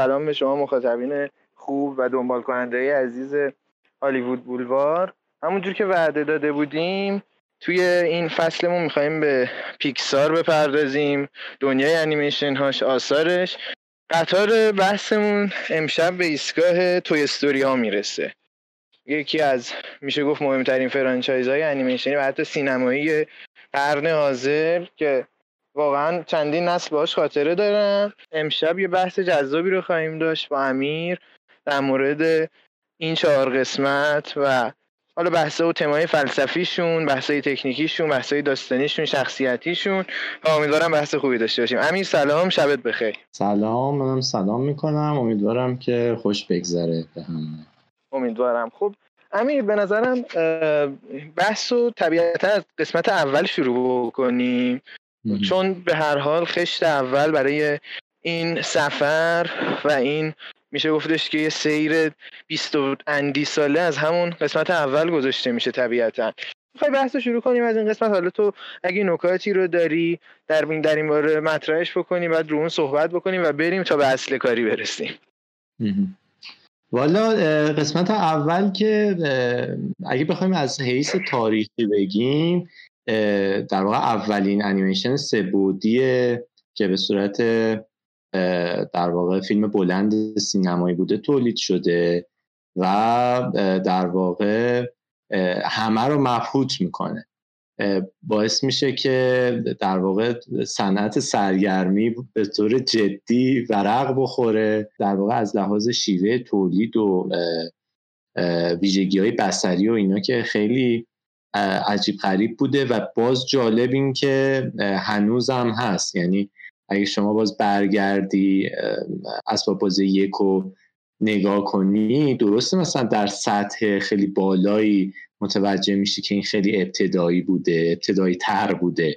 سلام به شما مخاطبین خوب و دنبال کننده عزیز هالیوود بولوار. همونجور که وعده داده بودیم توی این فصلمون می‌خوایم به پیکسار بپردازیم. دنیای انیمیشن هاش آثارش. قطار بحثمون امشب به ایستگاه Toy Story ها می‌رسه. یکی از میشه گفت مهمترین franchise های انیمیشنی و حتی سینمایی قرن حاضر که واقعا چندین نسل باش خاطره دارم. امشب یه بحث جذابی رو خواهیم داشت با امیر در مورد این چهار قسمت و حالا بحث و تمای فلسفیشون بحثای تکنیکیشون بحثای داستانیشون شخصیتیشون و امیدوارم بحث خوبی داشته باشیم. امیر سلام شبت بخیر. سلام منم سلام می‌کنم. امیدوارم که خوش بگذره به همه. امیدوارم. خب امیر به نظرم بحث و طبیعتا از قسمت اول شروع کنیم چون به هر حال خشت اول برای این سفر و این میشه گفتش که یه سیر بیست و اندی ساله از همون قسمت اول گذاشته میشه طبیعتا. می‌خوای بحث شروع کنیم از این قسمت. حالا تو اگه نکاتی رو داری در این در این باره مطرحش بکنیم بعد رو اون صحبت بکنیم و بریم تا به اصل کاری برسیم. والا قسمت اول که اگه بخوایم از حیث تاریخی بگیم در واقع اولین انیمیشن سبودیه که به صورت در واقع فیلم بلند سینمایی بوده تولید شده و در واقع همه رو مبهوت می‌کنه. باعث میشه که در واقع صنعت سرگرمی به طور جدی ورق بخوره در واقع از لحاظ شیوه تولید و ویژگی های بسری و اینا که خیلی عجیب غریب بوده و باز جالب این که هنوزم هست. یعنی اگه شما باز برگردی اسباب بازی یک رو نگاه کنی درسته مثلا در سطح خیلی بالایی متوجه میشی که این خیلی ابتدایی بوده ابتدایی تر بوده.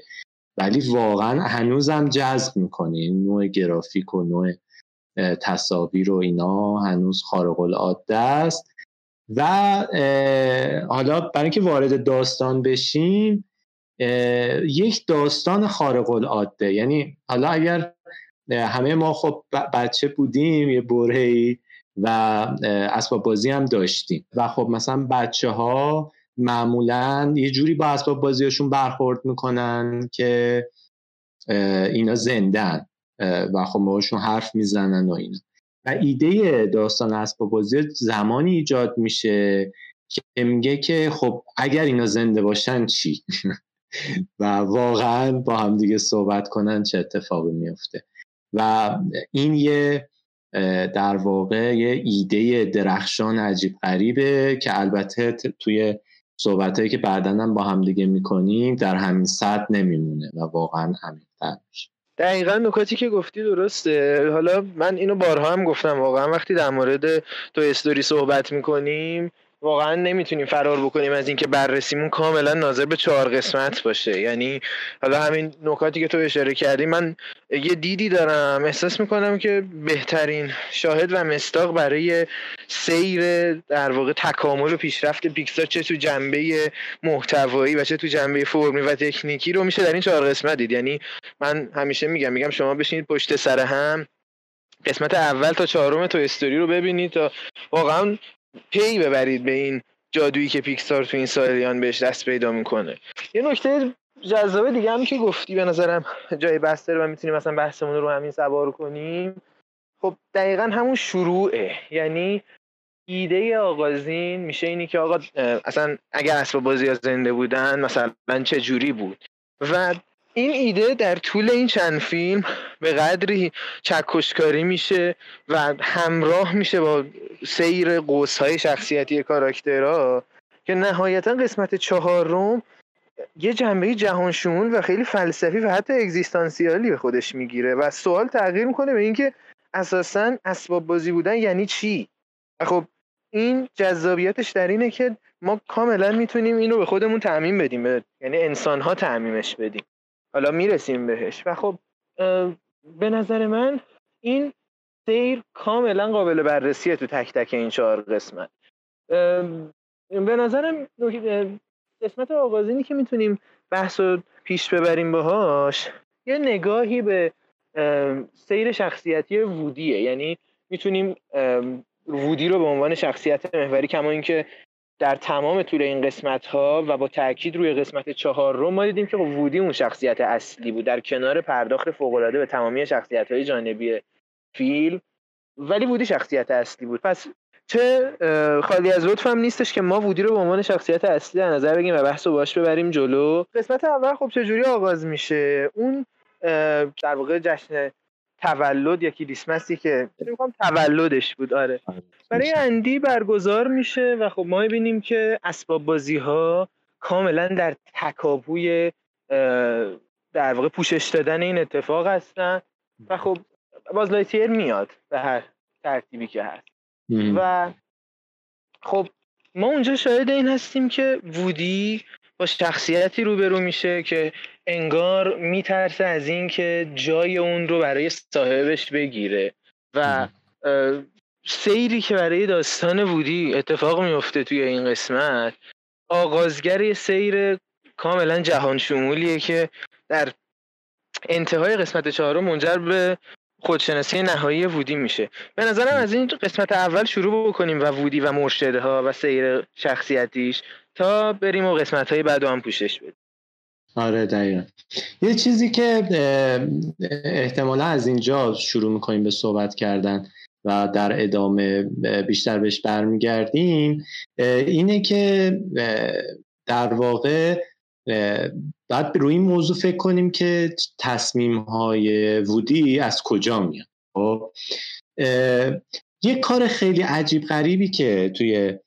ولی واقعا هنوزم جذب می‌کنه نوع گرافیک و نوع تصاویر و اینا هنوز خارق العاده است. و حالا برای اینکه وارد داستان بشیم یک داستان خارق العاده یعنی حالا اگر همه ما خب بچه بودیم یه برهی و اسباب بازی هم داشتیم. و خب مثلا بچه ها معمولا یه جوری با اسباب بازیشون برخورد می‌کنن که اینا زندن و خب باشون حرف می‌زنن و اینا. و ایده داستان اسباب بازی زمانی ایجاد میشه که میگه که خب اگر اینا زنده باشن چی؟ و واقعا با هم دیگه صحبت کنن چه اتفاقی میفته. و این یه در واقع یه ایده درخشان عجیب غریبه که البته توی صحبت که بعدا با هم دیگه می‌کنیم در همین صد نمیمونه و واقعا تر میشه. دقیقا نکاتی که گفتی درسته. حالا من اینو بارها هم گفتم واقعا وقتی در مورد تو استوری صحبت می‌کنیم واقعا نمی‌تونیم فرار بکنیم از اینکه بررسیمون کاملا ناظر به چهار قسمت باشه. یعنی حالا همین نکاتی که تو اشاره کردی من یه دیدی دارم. احساس می‌کنم که بهترین شاهد و مستاق برای سیر در واقع تکامل و پیشرفت پیکسار چه تو جنبه محتوایی و چه تو جنبه فرمی و تکنیکی رو میشه در این چهار قسمت دید. یعنی من همیشه میگم میگم شما بشینید پشت سر هم قسمت اول تا چهارم تو استوری رو ببینید تا واقعا پی ببرید به این جادویی که پیکسار تو این سالیان بهش دست پیدا می‌کنه. یه نکته جذابه دیگه هم که گفتی به نظرم جای بحث داره و می‌تونیم مثلا بحثمون رو همین سوار کنیم. خب دقیقا همون شروعه. یعنی ایده آغازین میشه اینی که آقا اصلا اگر اسباب بازی زنده بودن مثلا چه جوری بود؟ و این ایده در طول این چند فیلم به قدری چکشکاری میشه و همراه میشه با سیر قوس های شخصیتی کاراکترها که نهایتا قسمت چهارم یه جنبه جهان و خیلی فلسفی و حتی اگزیستانسیالی به خودش می‌گیره و سوال تغییر می‌کنه به اینکه اساسا اسباب بازی بودن یعنی چی؟ و خب این جذابیتش در اینه که ما کاملا می‌تونیم این رو به خودمون تعمین بدیم یعنی انسان ها تعمیمش بدیم. حالا می‌رسیم بهش. و خب به نظر من این سیر کاملا قابل بررسیه تو تک تک این چهار قسمت. به نظرم قسمت آغازینی که می‌تونیم بحث رو پیش ببریم باهاش. یه نگاهی به سیر شخصیتی وودیه. یعنی می‌تونیم وودی رو به عنوان شخصیت محوری کما اینکه در تمام طول این قسمت ها و با تاکید روی قسمت چهار رو ما دیدیم که خب وودی اون شخصیت اصلی بود. در کنار پرداخت فوق العاده به تمامی شخصیت های جانبی فیلم ولی وودی شخصیت اصلی بود. پس چه خالی از لطف هم نیستش که ما وودی رو به عنوان شخصیت اصلی در نظر بگیم و بحث رو باش ببریم جلو. قسمت اول خب چجوری آغاز میشه؟ اون در واقع جشن تولد یا کریسمسی که میگم تولدش بود آره, آره، برای اندی برگزار میشه و خب ما می‌بینیم که اسباب بازی ها کاملا در تکاپوی در واقع پوشش دادن این اتفاق هستن و خب باز میاد به هر ترتیبی که هست. و خب ما اونجا شاهد این هستیم که وودی با شخصیتی روبرو میشه که انگار میترسه از اینکه جای اون رو برای صاحبش بگیره. و سیری که برای داستان وودی اتفاق میفته توی این قسمت آغازگر سیر کاملا جهان شمولیه که در انتهای قسمت چهارم منجر به خودشناسی نهایی وودی میشه. به نظرم از این قسمت اول شروع بکنیم و وودی و مرشدها و سیر شخصیتیش تا بریم و قسمت های بعد هم پوشش بدیم. آره دقیقا. یه چیزی که احتمالا از اینجا شروع می‌کنیم به صحبت کردن و در ادامه بیشتر بهش برمیگردیم اینه که در واقع بعد روی این موضوع فکر کنیم که تصمیم های وودی از کجا میاد خب یه کار خیلی عجیب غریبی که توی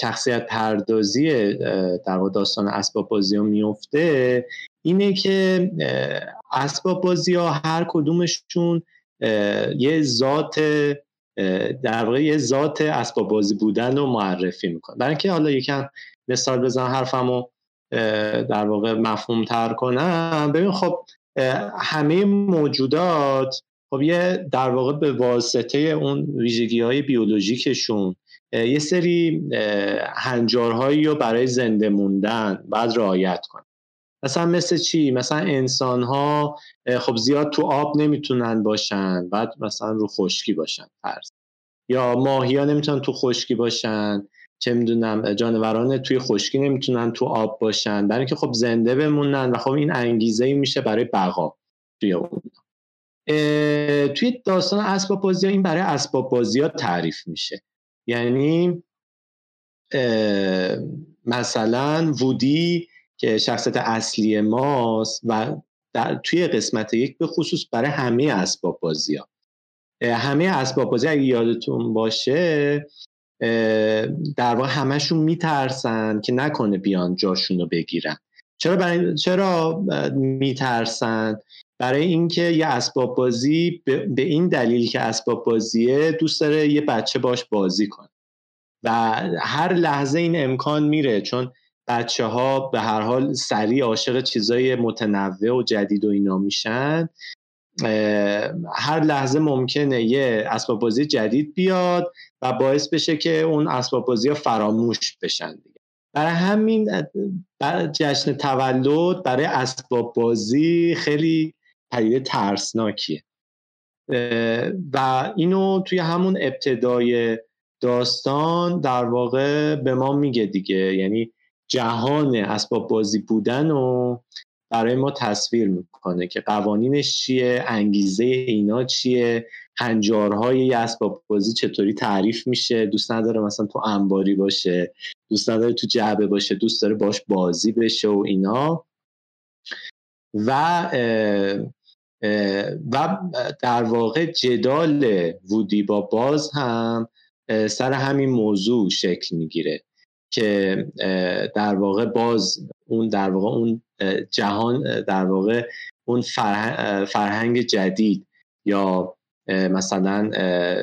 شخصیت پردازی در داستان اسباب بازی ها میفته اینه که اسباب بازی ها هر کدومشون یه ذات در واقع یه ذات اسباب بازی بودن رو معرفی می‌کنه. برای اینکه حالا یکم مثال بزن حرفمو در واقع مفهوم تر کنم. ببین خب همه موجودات خب یه در واقع به واسطه اون ویژگی های بیولوژیکشون یه سری هنجارهایی رو برای زنده موندن باید رعایت کنن. مثلا مثل چی؟ مثلا انسان ها خب زیاد تو آب نمی‌تونن باشن بعد مثلا رو خشکی باشن فرض یا ماهی ها نمی‌تونن تو خشکی باشن چه می‌دونم جانوران توی خشکی نمی‌تونن تو آب باشن برای اینکه خب زنده بمونن و خب این انگیزه ای میشه برای بقا توی اون. توی داستان اسباب بازی ها این برای اسباب بازی ها تعریف میشه. یعنی مثلا وودی که شخصیت اصلی ماست و در توی قسمت یک به خصوص برای همه اسباب بازی ها. همه اسباب بازی اگه یادتون باشه در واقع همشون میترسن که نکنه بیان جاشون رو بگیرن. چرا برای چرا میترسن؟ برای اینکه یه اسباب بازی به این دلیل که اسباب بازیه دوست داره یه بچه باش بازی کنه. و هر لحظه این امکان میره چون بچه ها به هر حال سریع عاشق چیزای متنوع و جدید و اینا میشن. هر لحظه ممکنه یه اسباب بازی جدید بیاد و باعث بشه که اون اسباب بازی ها فراموش بشن. برای همین جشن تولد برای اسباب بازی خیلی پدیده ترسناکیه. و اینو توی همون ابتدای داستان در واقع به ما میگه دیگه. یعنی جهان اسباب بازی بودن و برای ما تصویر می‌کنه که قوانینش چیه انگیزه اینا چیه هنجارهای یه اسباب بازی چطوری تعریف میشه؟ دوست نداره مثلا تو انباری باشه دوست نداره تو جعبه باشه دوست داره باش بازی بشه و اینا. و و در واقع جدال وودی با باز هم سر همین موضوع شکل می‌گیره که در واقع باز اون در واقع اون جهان در واقع اون فرهنگ جدید یا مثلا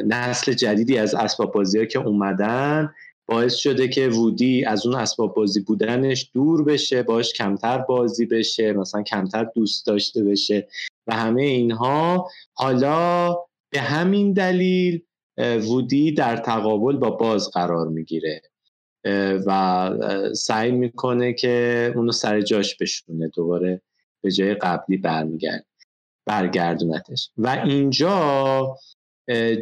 نسل جدیدی از اسباب بازی ها که اومدن باعث شده که وودی از اون اسباب بازی بودنش دور بشه باش کمتر بازی بشه مثلا کمتر دوست داشته بشه و همه اینها. حالا به همین دلیل وودی در تقابل با باز قرار می‌گیره و سعی می‌کنه که اونو سر جاش بشونه دوباره به جای قبلی برمیگرد برگردونتش. و اینجا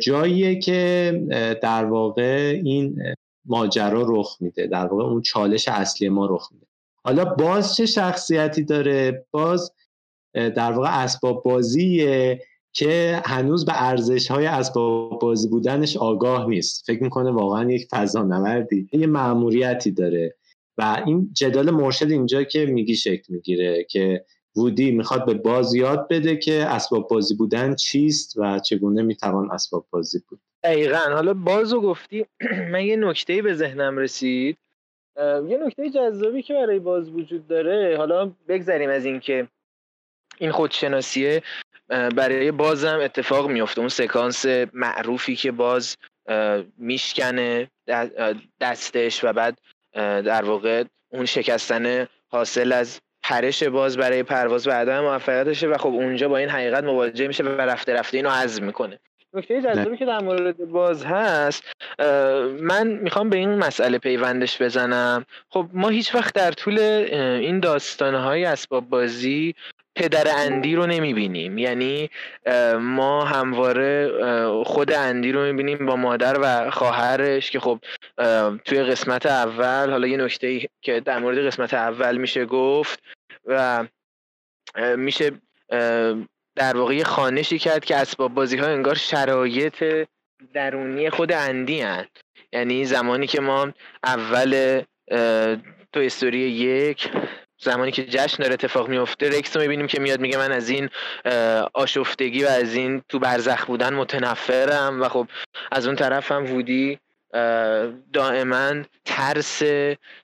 جاییه که در واقع این ماجرا رخ میده. در واقع اون چالش اصلی ما رخ میده. حالا باز چه شخصیتی داره؟ باز در واقع اسباب بازیه که هنوز به ارزش های اسباب بازی بودنش آگاه نیست. فکر می‌کنه واقعا یک فضانوردی یه معموریتی داره. و این جدال مرشد اینجا که میگی شکل می‌گیره که وودی می‌خواد به باز یاد بده که اسباب بازی بودن چیست و چگونه می‌توان اسباب بازی بود. دقیقا. حالا بازو گفتی من یه نکته به ذهنم رسید. یه نکته جذابی که برای باز وجود داره حالا بگذریم از اینکه این خودشناسیه. برای بازم اتفاق میفته اون سکانس معروفی که باز میشکنه دستش و بعد در واقع اون شکستن حاصل از پرش باز برای پرواز و عدم موفقیتشه و خب اونجا با این حقیقت مواجه میشه و رفته رفته اینو عزم می‌کنه. نکته جذابی که در مورد باز هست من می‌خوام به این مسئله پیوندش بزنم. خب ما هیچ وقت در طول این داستانهای اسباب بازی پدر اندی رو نمی‌بینیم. یعنی ما همواره خود اندی رو می‌بینیم با مادر و خواهرش که خب توی قسمت اول حالا یه نکته که در مورد قسمت اول میشه گفت و میشه در واقع خانشی کرد که اسباب بازی ها انگار شرایط درونی خود اندی هن. یعنی زمانی که ما اول تو استوری یک زمانی که جشن داره اتفاق میفته رکس رو می‌بینیم که میاد میگه من از این آشفتگی و از این تو برزخ بودن متنفرم و خب از اون طرف هم وودی دائما ترس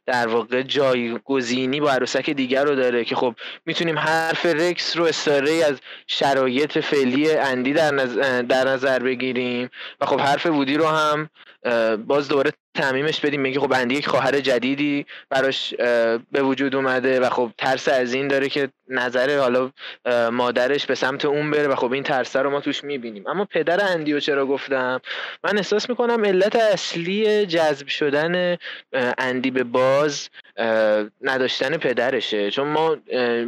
در واقع جایگزینی با عروسک دیگر رو داره که خب می‌تونیم حرف رکس رو استاره از شرایط فعلی اندی در نظر, در نظر بگیریم. و خب حرف وودی رو هم باز دوباره تعمیمش بدیم میگه خب اندی یک خواهر جدیدی براش به وجود اومده و خب ترس از این داره که نظر حالا مادرش به سمت اون بره و خب این ترس رو ما توش می‌بینیم. اما پدر اندیو چرا گفتم؟ من احساس می‌کنم علت اصلی جذب شدن اندی به باز نداشتن پدرشه. چون ما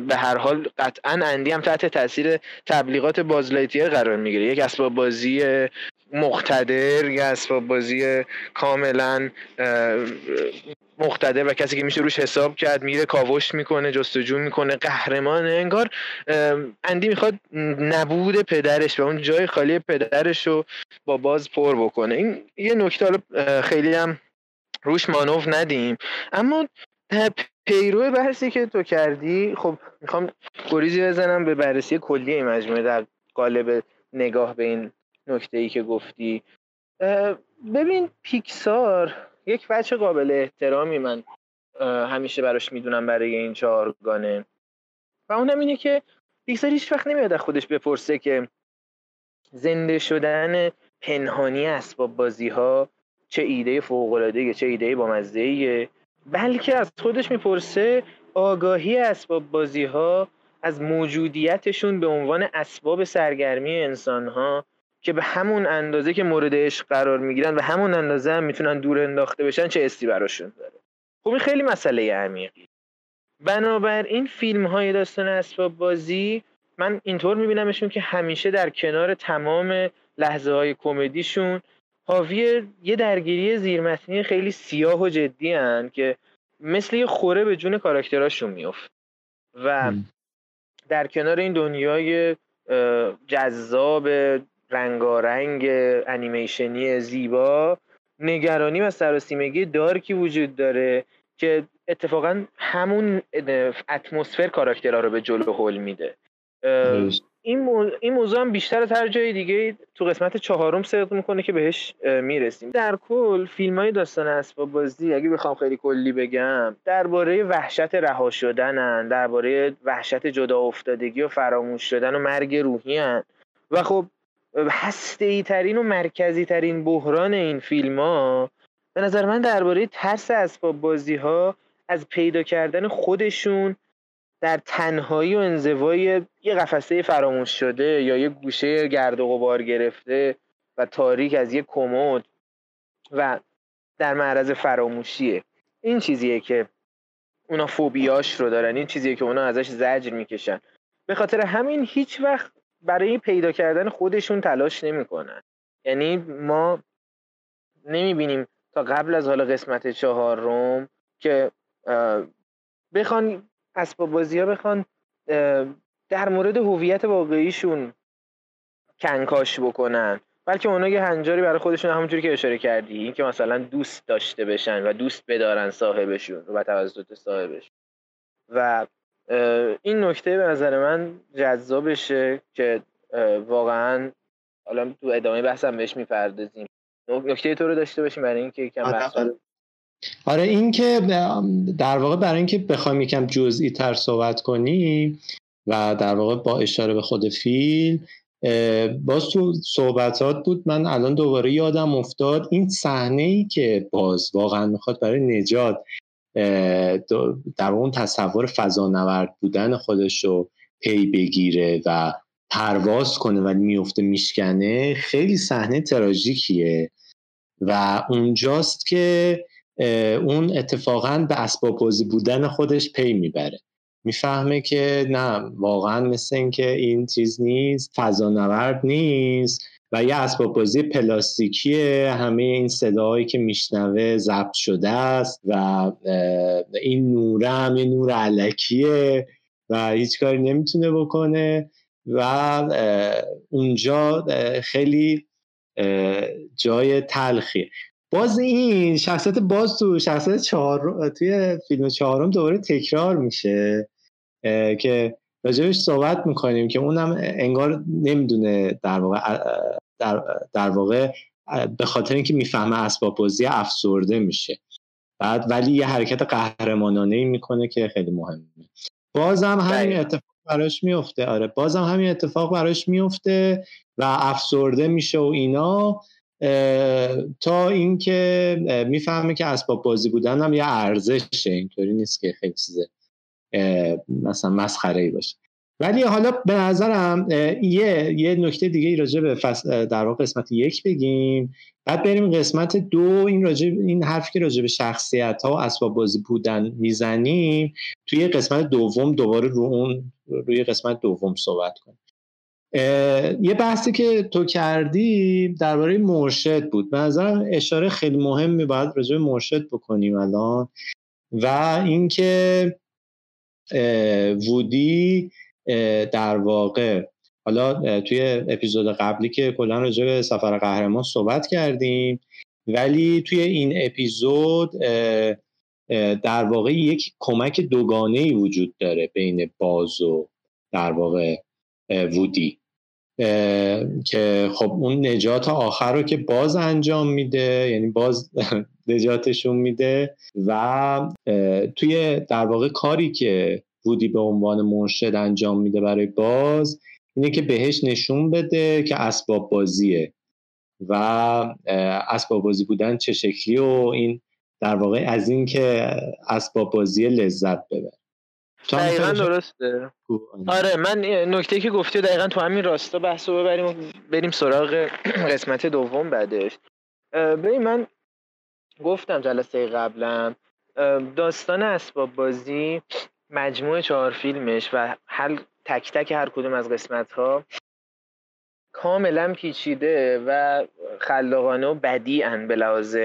به هر حال قطعا اندی هم تحت تاثیر تبلیغات بازلایتیه قرار می‌گیره. یک اسباب بازی مقتدر یا اسباب بازی کاملا مقتدر و کسی که میشه روش حساب کرد میره کاوش می‌کنه جستجو می‌کنه قهرمانه انگار اندی می‌خواد نبود پدرش و اون جای خالی پدرش رو با باز پر بکنه. این یه نکته خیلی هم روش مانوف ندیم. اما پیرو بحثی که تو کردی خب می‌خوام گریزی بزنم به بررسی کلی این مجموعه در قالب نگاه به این نکته ای که گفتی. ببین پیکسار یک بچه قابل احترامی من همیشه براش می‌دونم برای این چهارگانه. و اونم اینه که پیکسار هیچ وقت نمیاد خودش بپرسه که زنده شدن پنهانی اسباب بازی ها چه ایده فوق العاده چه ایده با مزه بلکه از خودش می‌پرسه آگاهی اسباب بازی ها از موجودیتشون به عنوان اسباب سرگرمی انسان ها که به همون اندازه که مورد عشق قرار می‌گیرن و همون اندازه هم می‌تونن دور انداخته بشن چه استی براشون داره. خب این خیلی مسئله عمیقی. بنابراین فیلم های داستان اسباب بازی من اینطور میبینمشون که همیشه در کنار تمام لحظه های کمدیشون حاوی یه درگیری زیرمتنی خیلی سیاه و جدی هن که مثل یه خوره به جون کاراکتراشون میفت و در کنار این دنیای جذاب رنگارنگ انیمیشنی زیبا نگرانی و سراسیمگی دارکی وجود داره که اتفاقا همون اتمسفر کاراکترها رو به جلو حل میده. این, این موضوع هم بیشتر از هر جای دیگه تو قسمت چهارم صدق می‌کنه که بهش می‌رسیم. در کل فیلم های داستان اسباب بازی اگه بخوام خیلی کلی بگم درباره وحشت رها شدنن درباره وحشت جدا افتادگی و فراموش شدن و مرگ روحی هن. و خب هسته ای ترین و مرکزی ترین بحران این فیلم ها به نظر من درباره ترس اسباب بازی ها از پیدا کردن خودشون در تنهایی و انزوای یه قفسه فراموش شده یا یه گوشه گرد و غبار گرفته و تاریک از یه کمد و در معرض فراموشیه. این چیزیه که اونا فوبیاش رو دارن این چیزیه که اونا ازش زجر می‌کشن. به خاطر همین هیچ وقت برای پیدا کردن خودشون تلاش نمی‌کنن. یعنی ما نمی‌بینیم تا قبل از حالا قسمت چهارم که بخوان اسباب بازی ها بخوان در مورد هویت واقعیشون کنکاش بکنن. بلکه اونا یه هنجاری برای خودشون همونجوری که اشاره کردی این که مثلا دوست داشته بشن و دوست بدارن صاحبشون و توسط صاحبشون و این نکته به نظر من جذابشه که واقعا حالا تو ادامه بحثم بهش می‌پردازیم نکته تو رو داشته باشیم برای اینکه یکم آره, آره. آره این که در واقع برای اینکه بخوایم یکم جزئی تر صحبت کنیم و در واقع با اشاره به خود فیلم باز تو صحبتات بود من الان دوباره یادم افتاد این صحنه ای که باز واقعا می‌خواد برای نجات در اون تصور فضانورد بودن خودش رو پی بگیره و پرواز کنه و میفته میشکنه خیلی صحنه تراژیکیه. و اونجاست که اون اتفاقا به اسباب بازی بودن خودش پی می‌بره. می‌فهمه که نه واقعا مثل اینکه این چیز نیست فضانورد نیست. و یه اسباب بازی پلاستیکیه همه این صداهایی که میشنوه ضبط شده است و این نوره هم یه نور علکیه و هیچ کاری نمی‌تونه بکنه و اونجا خیلی جای تلخیه باز این شخصیت باز تو شخصیت چهار توی فیلم چهارم دوباره تکرار میشه که راجبش صحبت می‌کنیم که اونم انگار نمی‌دونه در واقع در, در واقع به خاطر اینکه می‌فهمه اسباب بازی افسرده میشه. بعد ولی یه حرکت قهرمانانه ای می‌کنه که خیلی مهمه. بازم همین اتفاق براش میفته آره بازم همین اتفاق براش میفته و افسرده میشه و اینا. تا اینکه می‌فهمه که اسباب بازی بودن هم یه ارزشه. اینطوری نیست که خیلی چیزه مثلا مسخره ای باشه. ولی حالا به نظرم یه یه نکته دیگه ای راجع به در واقع قسمت یک بگیم. بعد بریم قسمت دو. این راجع این حرفی که راجع به شخصیت ها و اسباب بازی بودن می‌زنیم. توی قسمت دوم دوباره رو اون روی قسمت دوم صحبت کنیم. یه بحثی که تو کردی درباره مرشد بود. به نظرم اشاره خیلی مهمی باید راجع به مرشد بکنیم الان. و اینکه وودی در واقع. حالا توی اپیزود قبلی که کلا راجع به سفر قهرمان صحبت کردیم ولی توی این اپیزود در واقع یک کمک دوگانه ای وجود داره بین باز و در واقع وودی. که خب اون نجات آخر رو که باز انجام میده یعنی باز نجاتشون میده و توی در واقع کاری که وودی به عنوان مرشد انجام میده برای باز اینه که بهش نشون بده که اسباب بازیه و اسباب بازی بودن چه شکلی و این در واقع از این که اسباب بازی لذت ببر دقیقا درسته. آره. من نکته که گفتی دقیقا تو همین راستا بحث رو ببریم و بریم سراغ قسمت دوم بعدش. ببین من گفتم جلسه قبلم داستان اسباب بازی مجموع چهار فیلمش و هر تک تک هر کدوم از قسمت ها کاملا پیچیده و خلاقانه و بدی ان به لحاظ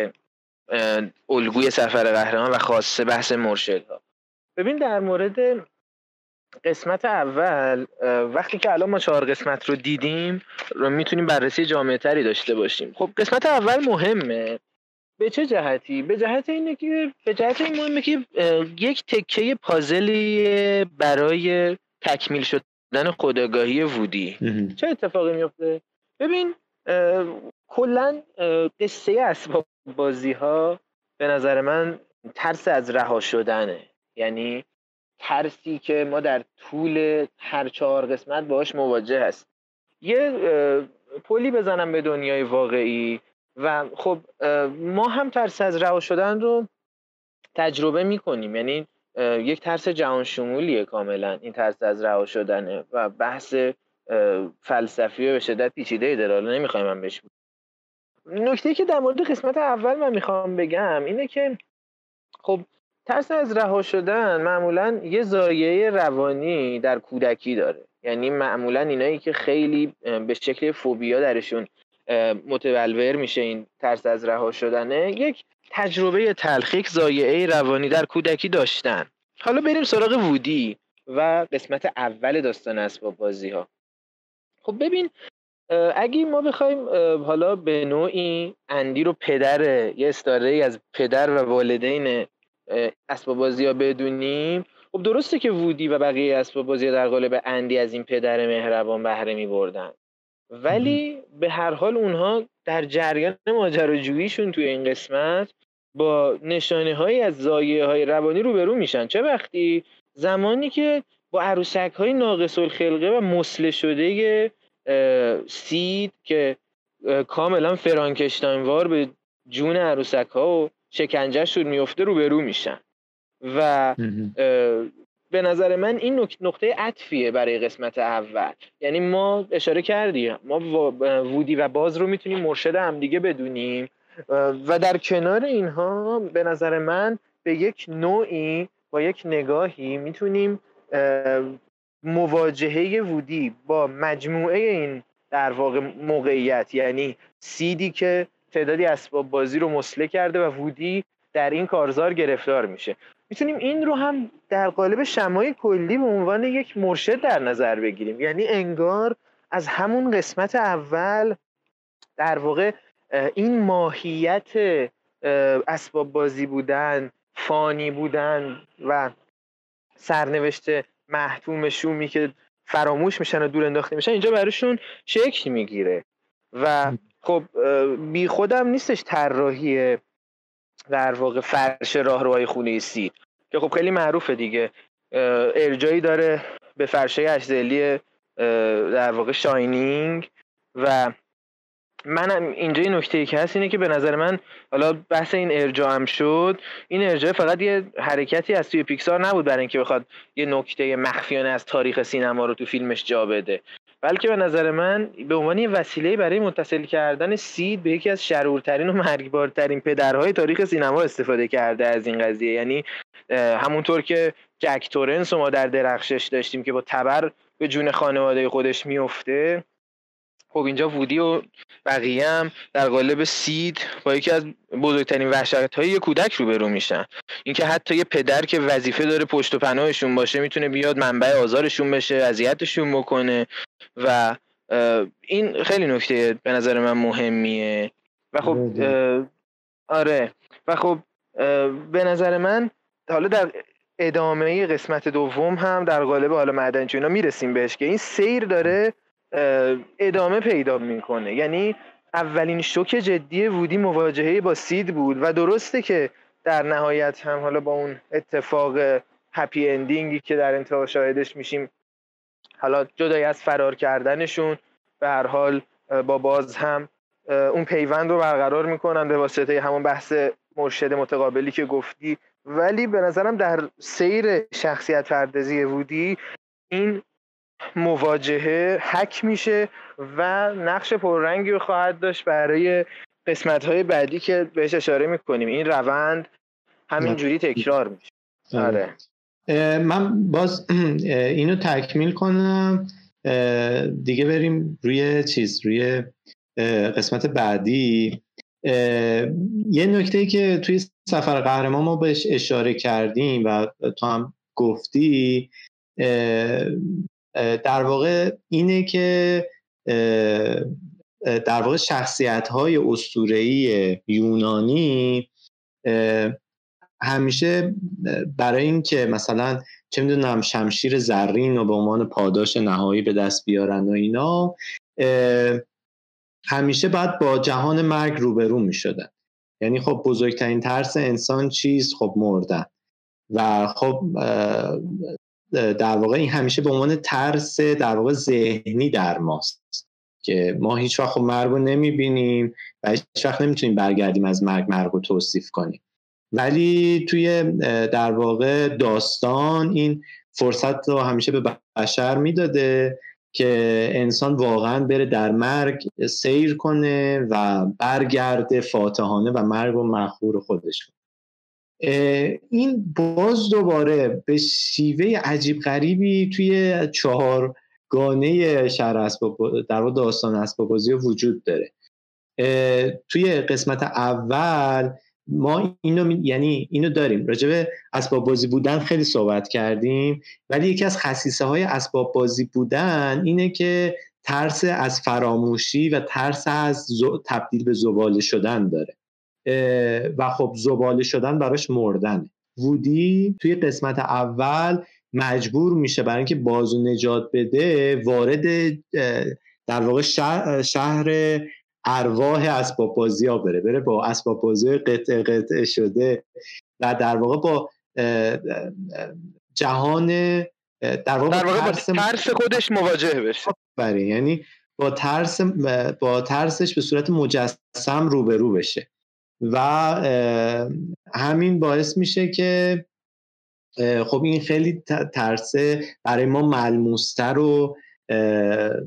الگوی سفر قهرمان و خاصه بحث مرشد ها ببین در مورد قسمت اول وقتی که الان ما چهار قسمت رو دیدیم رو می‌تونیم بررسی جامعه تری داشته باشیم. خب قسمت اول مهمه. به چه جهتی؟ به جهت اینه که به جهت این مهمه که یک تکه پازلی برای تکمیل شدن خداگاهی وودی. چه اتفاقی میفته؟ ببین کلا قصه اسباب بازی ها به نظر من ترس از رها شدنه. یعنی ترسی که ما در طول هر چهار قسمت باش مواجه هست یه پلی بزنم به دنیای واقعی. و خب ما هم ترس از رها شدن رو تجربه می‌کنیم. یعنی یک ترس جهان شمولیه کاملا این ترس از رها شدنه و بحث فلسفی و به شدت پیچیده داره. حالا نمی‌خوایم من بهش نکته که در مورد قسمت اول من می‌خوام بگم اینه که خب ترس از رها شدن معمولا یه زایه روانی در کودکی داره. یعنی معمولا اینایی که خیلی به شکل فوبیا درشون متبلور میشه این ترس از رها شدنه یک تجربه تلخیک زایعه روانی در کودکی داشتن. حالا بریم سراغ وودی و قسمت اول داستان اسباب بازی ها خب ببین اگه ما بخوایم حالا به نوعی اندی رو پدر یه استاره از پدر و والدین اسباب بازی ها بدونیم خب درسته که وودی و بقیه اسباب بازی در قالب اندی از این پدر مهربان بهره می بردن ولی به هر حال اونها در جریان ماجراجوییشون توی این قسمت با نشانه های از زایه های روانی روبرو میشن. چه وقتی زمانی که با عروسک های ناقص الخلقه و مسله شده سید که کاملا فرانکشتاینوار به جون عروسک ها و شکنجهشون میفته روبرو میشن. و به نظر من این نقطه عطفیه برای قسمت اول. یعنی ما اشاره کردیم ما وودی و باز رو می‌تونیم مرشد همدیگه بدونیم. و در کنار اینها به نظر من به یک نوعی با یک نگاهی می‌تونیم مواجهه وودی با مجموعه این در واقع موقعیت یعنی سیدی که تعدادی اسباب بازی رو مسله کرده و وودی در این کارزار گرفتار میشه. می‌تونیم این رو هم در قالب شمای کلی به عنوان یک مرشد در نظر بگیریم. یعنی انگار از همون قسمت اول در واقع این ماهیت اسباب بازی بودن فانی بودن و سرنوشت محتوم شومی که فراموش میشن و دور انداخته میشن اینجا براشون شکل می‌گیره. و خب بی خودم نیستش طراحی در واقع فرش راهروهای خونه سید که خب خیلی معروفه دیگه. ارجایی داره به فرشه اشزلی در واقع شاینینگ. و من اینجا این نکته که هست اینه که به نظر من حالا بحث این ارجاع هم شد این ارجاع فقط یه حرکتی از توی پیکسار نبود برای اینکه بخواد یه نکته مخفیانه از تاریخ سینما رو تو فیلمش جا بده. بلکه به نظر من به عنوان وسیله برای متصل کردن سید به یکی از شرورترین و مرگبارترین پدرهای تاریخ سینما استفاده کرده از این قضیه. یعنی همونطور که جک تورنس ما در درخشش داشتیم که با تبر به جون خانواده خودش میفته خب اینجا وودی و بقیه هم در قالب سید با یکی از بزرگترین وحشت های کودک روبرو میشن. اینکه حتی یه پدر که وظیفه داره پشت و پناهشون باشه می‌تونه بیاد منبع آزارشون بشه اذیتشون بکنه. و این خیلی نکته به نظر من مهمیه. و خب آره. و خب به نظر من حالا در ادامه قسمت دوم هم در قالب حالا معدنچی اینا می‌رسیم بهش که این سیر داره ادامه پیدا می‌کنه. یعنی اولین شوک جدی وودی مواجهه با سید بود و درسته که در نهایت هم حالا با اون اتفاق هپی اندینگی که در انتها شاهدش میشیم حالا جدای از فرار کردنشون به هر حال با باز هم اون پیوند رو برقرار می‌کنن به واسطه همون بحث مرشد متقابلی که گفتی. ولی به نظرم در سیر شخصیت پردازی وودی این مواجهه حک میشه و نقش پررنگی رو خواهد داشت برای قسمت های بعدی که بهش اشاره می‌کنیم. این روند همینجوری تکرار میشه. آره. من باز اینو تکمیل کنم. دیگه بریم روی چیز روی قسمت بعدی. یه نکته که توی سفر قهرمان ما بهش اشاره کردیم و تو هم گفتی در واقع اینه که در واقع شخصیت های یونانی همیشه برای اینکه مثلا چه می‌دونم شمشیر زرین و به عنوان پاداش نهایی به دست بیارن و اینا همیشه باید با جهان مرگ روبرو می شدن یعنی خب بزرگترین ترس انسان چیست؟ خب مردن. و خب در واقع این همیشه به عنوان ترس در واقع ذهنی در ماست که ما هیچ وقت خب مرگ رو نمی‌بینیم و هیچ وقت نمی‌تونیم برگردیم از مرگ مرگ رو توصیف کنیم. ولی توی در واقع داستان این فرصت رو همیشه به بشر می‌داده که انسان واقعا بره در مرگ سیر کنه و برگرده فاتحانه و مرگ و مخور خودش. کنه این باز دوباره به شیوه عجیب غریبی توی چهار گانه شهر در داستان اسباب بازی وجود داره. توی قسمت اول ما اینو یعنی اینو داریم. راجع اسباب بازی بودن خیلی صحبت کردیم ولی یکی از خصیصه های اسباب بازی بودن اینه که ترس از فراموشی و ترس از تبدیل به زباله شدن داره. و خب زباله شدن براش مردن وودی توی قسمت اول مجبور میشه برای اینکه بازو نجات بده وارد در واقع شهر, شهر ارواح اسباب بازی ها بره. بره با اسباب بازی قطع قطع شده و در واقع با جهان در واقع, با ترس خودش مواجه بشه. بله یعنی با ترس با ترسش به صورت مجسم روبرو بشه. و همین باعث میشه که خب این خیلی ترسه برای ما ملموستر و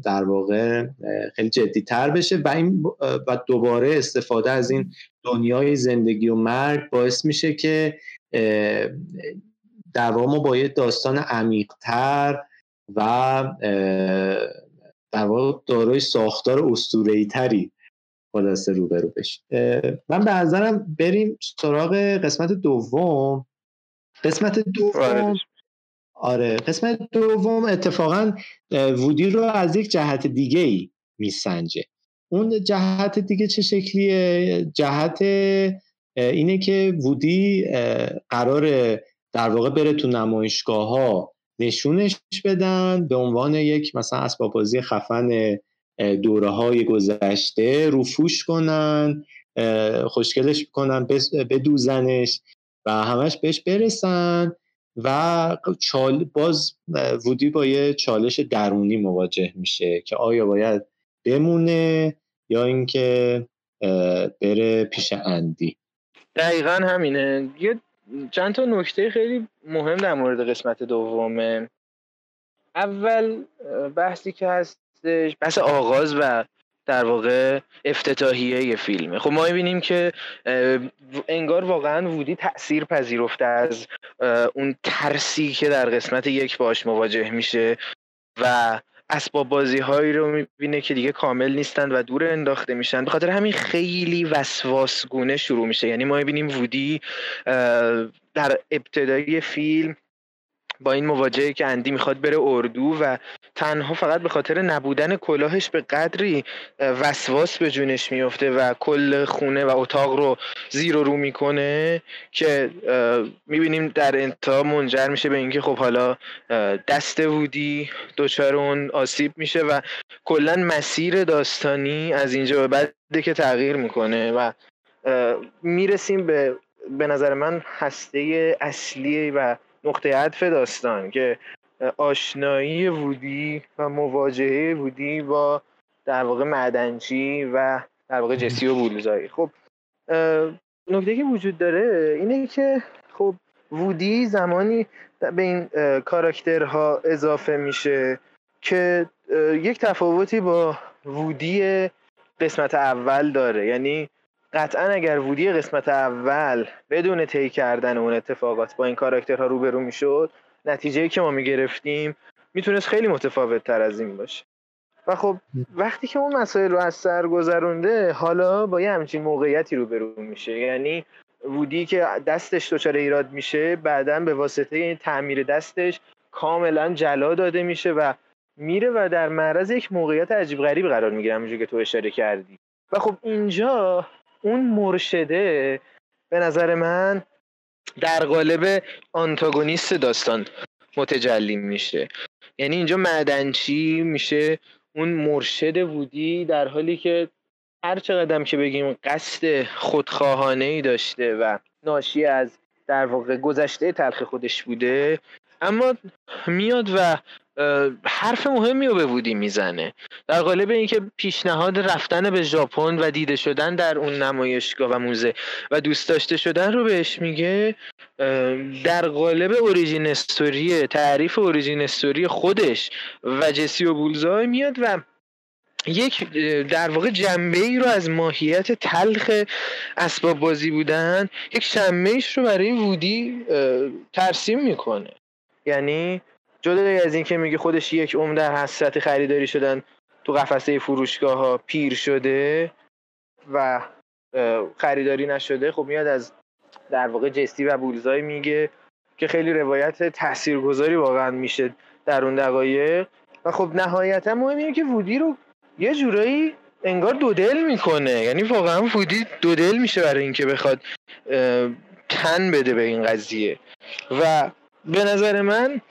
در واقع خیلی جدیتر بشه و این و دوباره استفاده از این دنیای زندگی و مرگ باعث میشه که در واقع ما با یه داستان عمیقتر و در واقع دارای ساختار اسطوره‌ای تری خلاصه روبرو بشیم من به نظرم بریم سراغ قسمت دوم. قسمت دوم آره. قسمت دوم اتفاقا وودی رو از یک جهت دیگه ای میسنجه. اون جهت دیگه چه شکلیه؟ جهت اینه که وودی قرار در واقع بره تو نمایشگاه ها نشونش بدن به عنوان یک مثلا اسباب بازی خفن دوره های گذشته روفوش کنن خوشگلش کنن بدوزنش و همش بهش برسن. و چال باز وودی با یه چالش درونی مواجه میشه که آیا باید بمونه یا اینکه بره پیش اندی. دقیقا همینه. یه چند تا نکته خیلی مهم در مورد قسمت دومه. اول بحثی که هستش بحث آغاز و در واقع افتتاحیه فیلمه. خب ما می‌بینیم که انگار واقعا وودی تاثیر پذیرفته از اون ترسی که در قسمت یک باش مواجه میشه و اسباب بازی هایی رو می‌بینه که دیگه کامل نیستند و دور انداخته میشن. به خاطر همین خیلی وسواسگونه شروع میشه. یعنی ما می‌بینیم وودی در ابتدای فیلم با این مواجهه که اندی می‌خواد بره اردو و تنها فقط به خاطر نبودن کلاهش به قدری وسواس به جونش میفته و کل خونه و اتاق رو زیر و رو می‌کنه که می‌بینیم در انتها منجر میشه به اینکه خب حالا دست وودی دچار اون آسیب میشه و کلا مسیر داستانی از اینجا به بعد که تغییر می‌کنه و می‌رسیم به به نظر من هسته اصلی و نقطه عطف داستان که آشنایی وودی و مواجهه وودی با در واقع معدنچی و در واقع جسی و بولزایی. خب نکته که وجود داره اینه که خب وودی زمانی به این کاراکترها اضافه میشه که یک تفاوتی با وودی قسمت اول داره. یعنی قطعا اگر وودی قسمت اول بدون طی کردن اون اتفاقات با این کاراکترها روبرو می‌شد نتیجه که ما می‌گرفتیم می‌تونست خیلی متفاوت تر از این باشه. و خب وقتی که اون مسائل رو از سر گذرونده حالا با یه همچین موقعیتی روبرو میشه. یعنی وودی که دستش دچار ایراد میشه بعدا به واسطه این تعمیر دستش کاملا جلا داده میشه و میره و در معرض یک موقعیت عجیب غریب قرار می‌گیره همونجور که تو اشاره کردی. و خب اینجا اون مرشده به نظر من در قالب آنتاگونیست داستان متجلی میشه. یعنی اینجا معدنچی میشه اون مرشد وودی در حالی که هر چقدر که بگیم قصد خودخواهانه ای داشته و ناشی از در واقع گذشته تلخ خودش بوده اما میاد و حرف مهمی رو به وودی می‌زنه. در قالب اینکه پیشنهاد رفتن به ژاپن و دیده شدن در اون نمایشگاه و موزه و دوست داشته شدن رو بهش میگه در قالب اوریجین استوری تعریف اوریجین استوری خودش و جسی و بولزای میاد و یک در واقع جنبه ای رو از ماهیت تلخ اسباب بازی بودن یک شمه رو برای وودی ترسیم می‌کنه. یعنی جدای از اینکه میگه خودش یک عمر در حسرت خریداری شدن تو قفسه فروشگاه ها پیر شده و خریداری نشده خب میاد از در واقع جستی و بولزای میگه که خیلی روایت تاثیرگذاری واقعا میشه در اون دقایق. و خب نهایتا مهم اینه که وودی رو یه جورایی انگار دو دل می‌کنه. یعنی واقعا وودی دو دل میشه برای اینکه بخواد تن بده به این قضیه. و به نظر من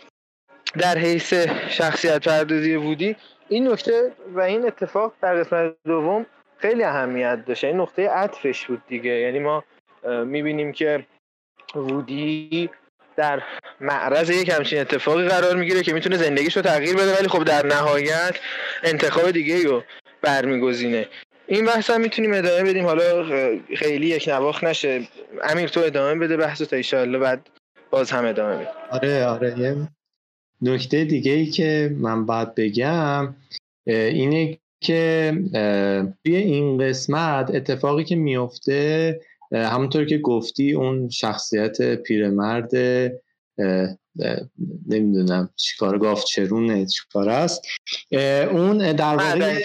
در حیث شخصیت پردازی وودی این نکته و این اتفاق در قسمت دوم خیلی اهمیت داشت. این نقطه عطفش بود دیگه. یعنی ما می‌بینیم که وودی در معرض یک همچین اتفاقی قرار می‌گیره که می‌تونه زندگیش رو تغییر بده ولی خب در نهایت انتخاب دیگه رو برمیگزینه. این بحث هم می‌تونیم ادامه بدیم. حالا خیلی یک نواخ نشه. امیر تو ادامه بده بحث تا ایشالله بعد باز هم ادامه بده آره آره. نکته دیگه ای که من باید بگم اینه که توی این قسمت اتفاقی که میفته همونطور که گفتی اون شخصیت پیرمرد نمی‌دونم چیکار گاف چرونه چیکار است. اون در واقع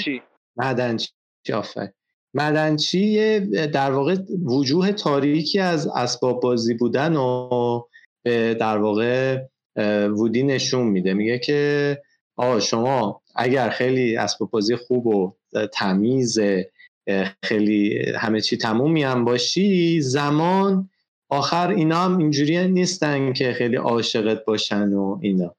مدنچی آفر مدنچی در واقع وجوه تاریکی از اسباب بازی بودن و در واقع وودی نشون میده. میگه که آه شما اگر خیلی اسباب بازی خوب و تمیز خیلی همه چی تمومی هم باشی زمان آخر اینا هم اینجوری نیستن که خیلی عاشقت باشن و اینا.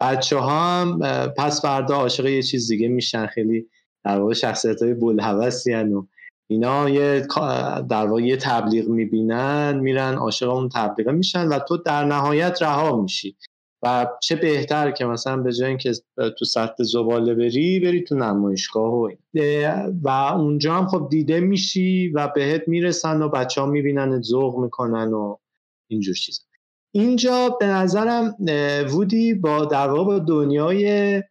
بچه ها هم پس فردا عاشق یه چیز دیگه میشن. خیلی در واقع شخصیت های بلحوثی و اینا یه در واقع یه تبلیغ می‌بینن میرن عاشق اون تبلیغ میشن و تو در نهایت رها میشی. و چه بهتر که مثلا به جای اینکه تو سطح زباله بری بری تو نمایشگاه و و اونجا هم خب دیده میشی و بهت می‌رسن و بچه ها می‌بینن ذوق می‌کنن و اینجور چیز اینجا به نظرم وودی با در واقع با دنیای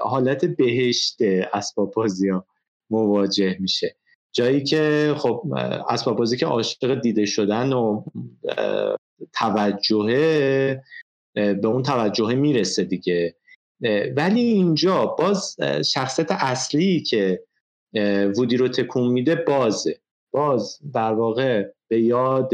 حالت بهشت اسباب بازی ها مواجه میشه. جایی که خب اسباب بازی که عاشق دیده شدن و توجهه به اون توجه می‌رسه دیگه. ولی اینجا باز شخصیت اصلی که وودی رو تکون میده بازه. باز در واقع به یاد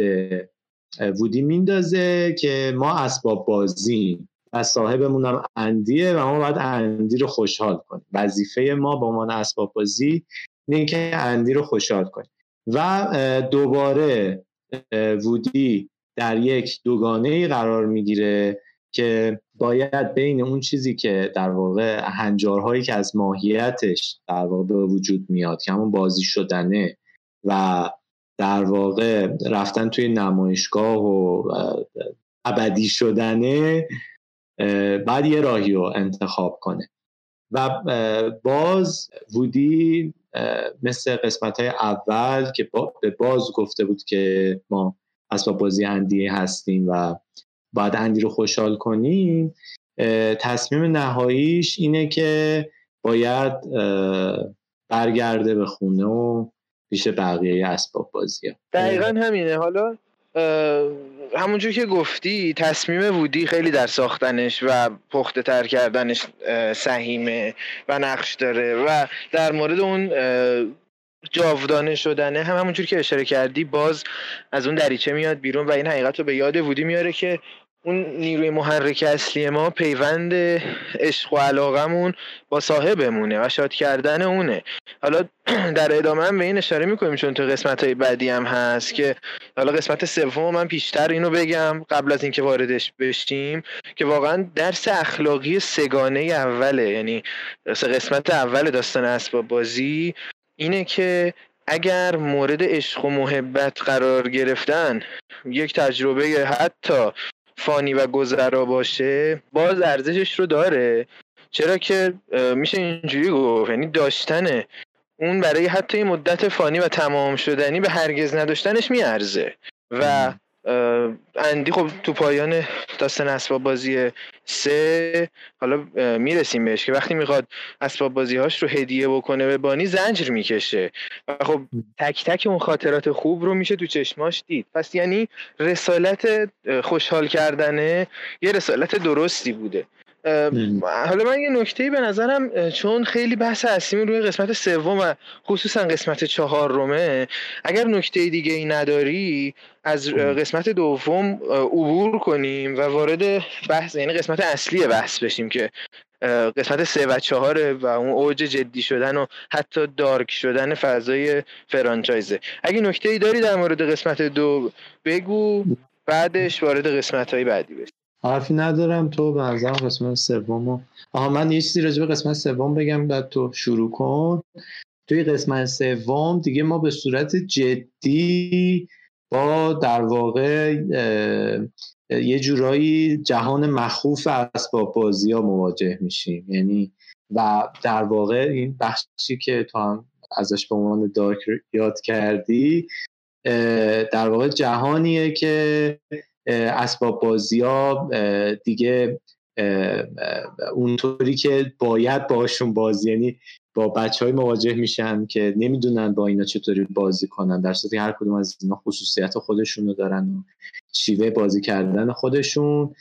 وودی میندازه که ما اسباب بازیم و صاحبمون هم اندیه و ما باید اندی رو خوشحال کنیم. وظیفه ما به عنوان اسباب بازی اینه که اندی رو خوشحال کنیم و دوباره وودی در یک دوگانه قرار می‌گیره که باید بین اون چیزی که در واقع هنجارهایی که از ماهیتش در واقع به وجود میاد که همون بازی شدنه و در واقع رفتن توی نمایشگاه و ابدی شدنه بعد یه راهی رو انتخاب کنه. و باز وودی مثل قسمت های اول که به باز گفته بود که ما اسباب بازی اندیه هستیم و باید اندی رو خوشحال کنیم تصمیم نهاییش اینه که باید برگرده به خونه و پیش بقیه اسباب بازی ها دقیقا همینه. حالا همونجور که گفتی تصمیم وودی خیلی در ساختنش و پخته تر کردنش سهیمه و نقش داره و در مورد اون جاودانه شدنه هم همونجور که اشاره کردی باز از اون دریچه میاد بیرون و این حقیقت رو به یاد وودی میاره که اون نیروی محرک اصلی ما پیوند عشق و علاقمون با صاحبمونه و شاد کردن اونه. حالا در ادامه هم به این اشاره می‌کنیم چون تو قسمت های بعدی هم هست که حالا قسمت سوم من پیشتر اینو بگم قبل از اینکه واردش بشیم که واقعا درس اخلاقی سگانه اوله یعنی قسمت اول داستان اسباب بازی اینه که اگر مورد عشق و محبت قرار گرفتن یک تجربه حتی فانی و گذرا باشه باز ارزشش رو داره. چرا که میشه اینجوری گفت یعنی داشتنه. اون برای حتی مدت فانی و تمام شدنی به هرگز نداشتنش میارزه. و اندی خب تو پایان داستان اسباب بازی سه حالا می‌رسیم بهش که وقتی می‌خواد اسباب بازی هاش رو هدیه بکنه به بانی زنجر می‌کشه. و خب تک تک اون خاطرات خوب رو میشه تو چشماش دید. پس یعنی رسالت خوشحال کردنه یه رسالت درستی بوده. حالا من یه نکته به نظرم چون خیلی بحث اصلی روی قسمت سوم و خصوصا قسمت چهار رومه اگر نکته دیگه ای نداری از قسمت دوم عبور کنیم و وارد بحث یعنی قسمت اصلی بحث بشیم که قسمت سه و چهاره و اون اوج جدی شدن و حتی دارک شدن فضای فرانچایزه. اگه نکته ای داری در مورد قسمت دو بگو بعدش وارد قسمت های بعدی بشیم. حرفی ندارم. تو به نظرم قسمت سوم آها من یه چیزی راجع به قسمت سوم بگم بعد تو شروع کن. توی قسمت سوم دیگه ما به صورت جدی با در واقع یه جورایی جهان مخوف اسباب بازی ها مواجه میشیم. یعنی و در واقع این بخشی که تو هم ازش به عنوان دارک یاد کردی در واقع جهانیه که اسباب بازی ها دیگه اونطوری که باید باشون بازی یعنی با بچه های مواجه میشن که نمی‌دونن با اینا چطوری بازی کنن. در صورتی هر کدوم از اینا خصوصیت خودشون رو دارن شیوه بازی کردن خودشون.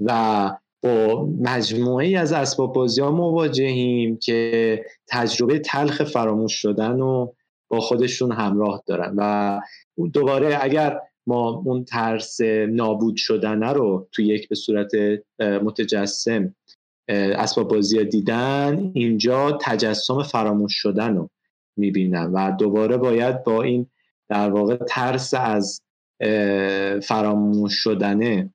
و با مجموعه ای از اسباب بازی ها مواجهیم که تجربه تلخ فراموش شدن و با خودشون همراه دارن. و دوباره اگر ما اون ترس نابود شدن رو تو یک به صورت متجسم اسباب بازی دیدن اینجا تجسم فراموش شدن رو می‌بینن و دوباره باید با این در واقع ترس از فراموش شدنه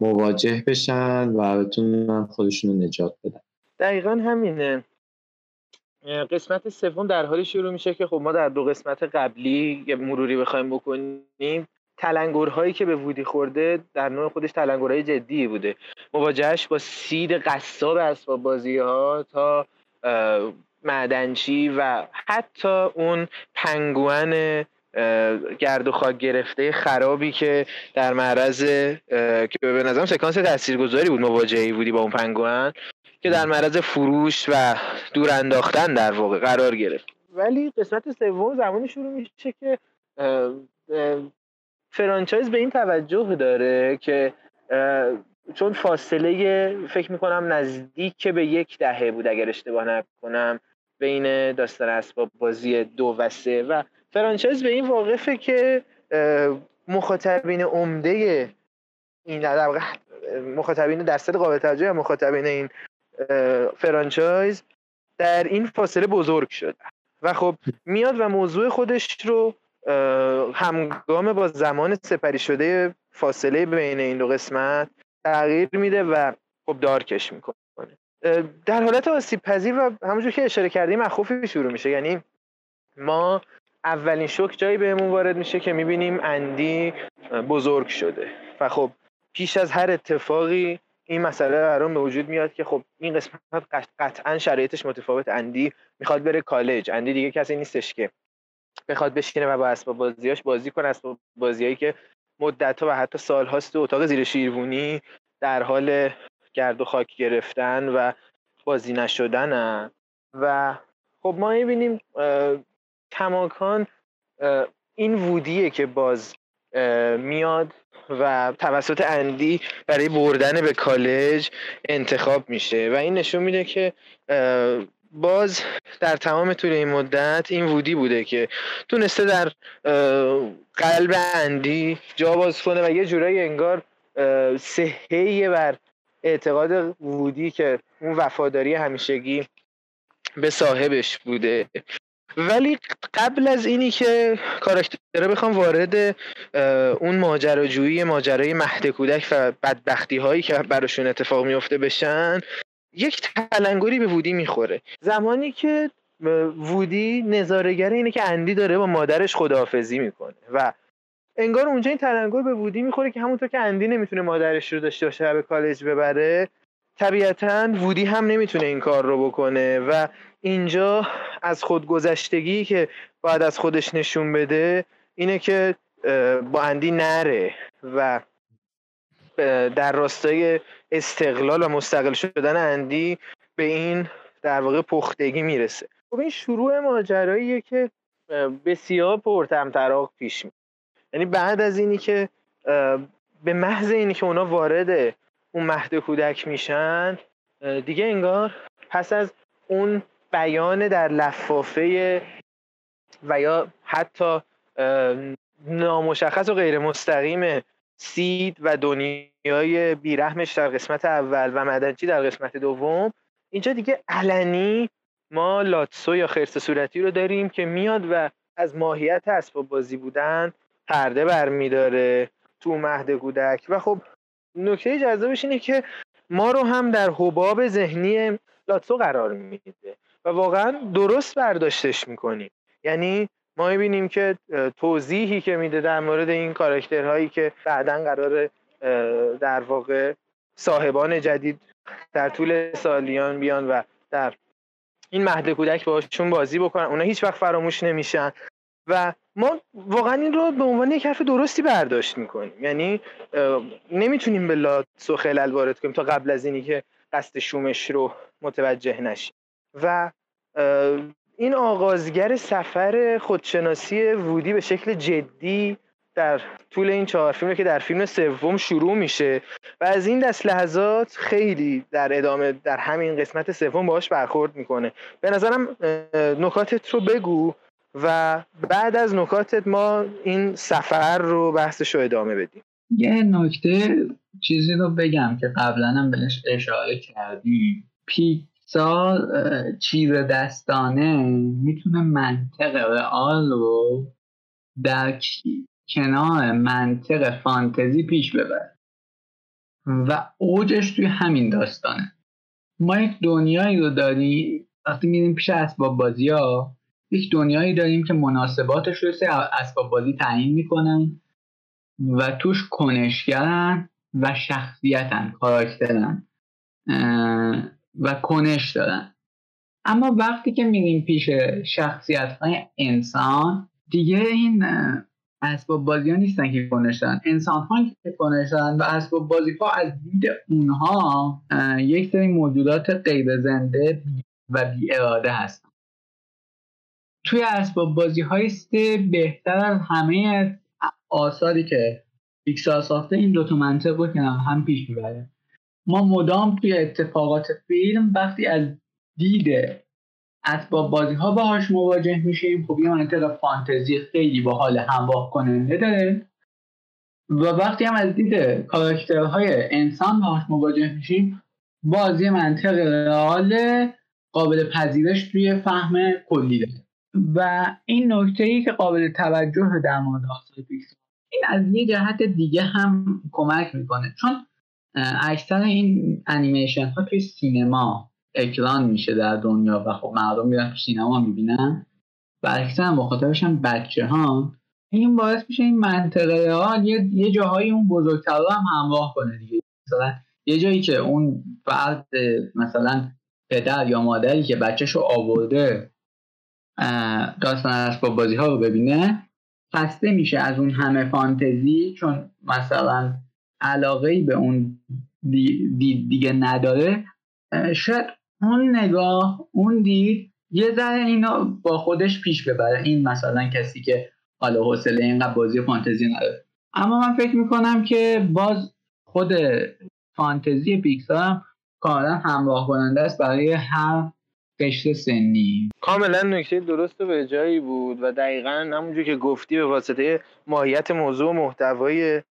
مواجه بشن و بتونن خودشون رو نجات بدن. دقیقا همینه. قسمت سوم در حالی شروع میشه که خب ما در دو قسمت قبلی مروری بخوایم بکنیم. تلنگرهایی که به وودی خورده در نوع خودش تلنگرهای جدی بوده. مواجهش با سید قصاب اسباب بازی ها تا معدنچی و حتی اون پنگوان گرد و خاک گرفته خرابی که در معرض که به نظرم سکانس تاثیرگذاری بود مواجهی بودی با اون پنگوان که در معرض فروش و دور انداختن در واقع قرار گرفت. ولی قسمت سوم زمانی شروع میشه که فرانچایز به این توجه داره که چون فاصله فکر می‌کنم نزدیک به یک دهه بود اگر اشتباه نکنم بین داستان اسباب بازی دو و سه و فرانچایز به این واقفه که مخاطبین عمده این در مخاطبین درصد قابل توجه مخاطبین این فرانچایز در این فاصله بزرگ شده و خب میاد و موضوع خودش رو همگام با زمان سپری شده فاصله بین این دو قسمت تغییر میده و خب دارکش می‌کنه. در حالت آسیب پذیر و همونجور که اشاره کردیم مخوفی شروع میشه. یعنی ما اولین شوک جایی بهمون وارد میشه که می‌بینیم اندی بزرگ شده. و خب پیش از هر اتفاقی این مسئله برام به وجود میاد که خب این قسمت قطعا شرایطش متفاوت. اندی می‌خواد بره کالج. اندی دیگه کسی نیستش که بخواد بشینه و با اسباب بازیاش بازی کنه. اسباب بازیایی که مدت و حتی سال هاست تو اتاق زیر شیروانی در حال گرد و خاک گرفتن و بازی نشدن و خب ما می‌بینیم کماکان این وودیه که باز میاد و توسط اندی برای بردن به کالج انتخاب میشه. و این نشون میده که باز در تمام طول این مدت این وودی بوده که تونسته در قلب اندی جا باز کنه و یه جورایی انگار صحه بر اعتقاد وودی که اون وفاداری همیشگی به صاحبش بوده. ولی قبل از اینی که کاراکتره بخوام وارد اون ماجراجویی ماجرای مهد کودک و بدبختی هایی که براشون اتفاق میفته بشن یک تلنگری به وودی می‌خوره. زمانی که وودی نظارگر اینه که اندی داره با مادرش خداحافظی می‌کنه و انگار اونجا این تلنگر به وودی می‌خوره که همونطور که اندی نمی‌تونه مادرش رو داشته باشه به کالج ببره طبیعتا وودی هم نمی‌تونه این کار رو بکنه و اینجا از خودگذشتگی که باید از خودش نشون بده اینه که با اندی نره و در راستای استقلال و مستقل شدن اندی به این در واقع پختگی می‌رسه. خب این شروع ماجراییه که بسیار پرتمطراق پیش می یعنی بعد از اینی که به محض اینی که اونا وارد اون مهد کودک میشن دیگه انگار پس از اون بیان در لفافه و یا حتی نامشخص و غیر مستقیم سید و دنیای بیرحمش در قسمت اول و مدنچی در قسمت دوم. اینجا دیگه علنی ما لاتسو یا خرس صورتی رو داریم که میاد و از ماهیت اسباب بازی بودن پرده برمیداره تو مهد کودک. و خب نکته جذابش اینه که ما رو هم در حباب ذهنی لاتسو قرار میده و واقعا درست برداشتش می‌کنیم. یعنی ما می‌بینیم که توضیحی که میده در مورد این کاراکترهایی که بعدا قرار در واقع صاحبان جدید در طول سالیان بیان و در این مهد کودک باشون بازی بکنن. اونا هیچ وقت فراموش نمیشن. و ما واقعا این رو به عنوان یک حرف درستی برداشت می‌کنیم. یعنی نمی‌تونیم به لاتسو خلل وارد کنیم تا قبل از اینی که قصد شومش رو متوجه نشیم. و این آغازگر سفر خودشناسی وودی به شکل جدی در طول این چهار فیلمه که در فیلم سوم شروع میشه و از این دست لحظات خیلی در ادامه در همین قسمت سوم باهاش برخورد می‌کنه. به نظرم نکاتت رو بگو و بعد از نکاتت ما این سفر رو بحثش رو ادامه بدیم. یه نکته چیزی رو بگم که قبلا هم بهش اشاره کردی پیکسار چیز دستانه می‌تونه منطق رئال رو در کنار منطق فانتزی پیش ببره و اوجش توی همین داستانه. ما یک دنیایی رو داریم وقتی میریم پیش اسباب بازی ها یک دنیایی داریم که مناسباتش رو سه اسباب بازی تعیین می‌کنن و توش کنشگرن و شخصیتن کاراکترن و کنش دارن. اما وقتی که میریم پیش شخصیت های انسان دیگه این اسباب بازی ها نیستن که کنش دارن انسان ها که کنش دارن و اسباب بازی ها از دید اونها یک سری موجودات غیر زنده و بی اراده هستن. توی اسباب بازی های سه بهتر از همه آثاری که پیکسار ساخته این دوتا منطق رو که هم پیش می‌بره ما مدام توی اتفاقات فیلم وقتی از دید اسباب بازی ها باهاش مواجه میشیم. خب یه منطق فانتزی خیلی با حال همراه کننده داره. و وقتی هم از دید کاراکترهای انسان باهاش مواجه میشیم بازی منطق رئال قابل پذیرش توی فهم کلی داره. و این نکته ای که قابل توجه در مورد آثار پیکسار این از یه جهت دیگه هم کمک می‌کنه. چون اکثر این انیمیشن ها توی سینما اکران میشه در دنیا و خب مردم میرن تو سینما می‌بینن. و اکثر مخاطبش هم بچه ها این باعث میشه این منطقه ها یه, یه جاهایی اون بزرگتر هم همراه کنه دیگه. مثلا یه جایی که اون فرد مثلا پدر یا مادری که بچهش رو آورده داستان اسباب بازی ها رو ببینه خسته میشه از اون همه فانتزی چون مثلا علاقه به اون دی دیگه نداره. شاید اون نگاه اون دید یه ذره اینو با خودش پیش ببره. این مثلا کسی که حالا حوصله اینقدر بازی فانتزی نداره. اما من فکر می‌کنم که باز خود فانتزی پیکسار هم کاملا همراه کننده است برای هر قشر سنی. کاملا نکته درست و به جایی بود و دقیقا همونجور که گفتی به واسطه ماهیت موضوع محتوای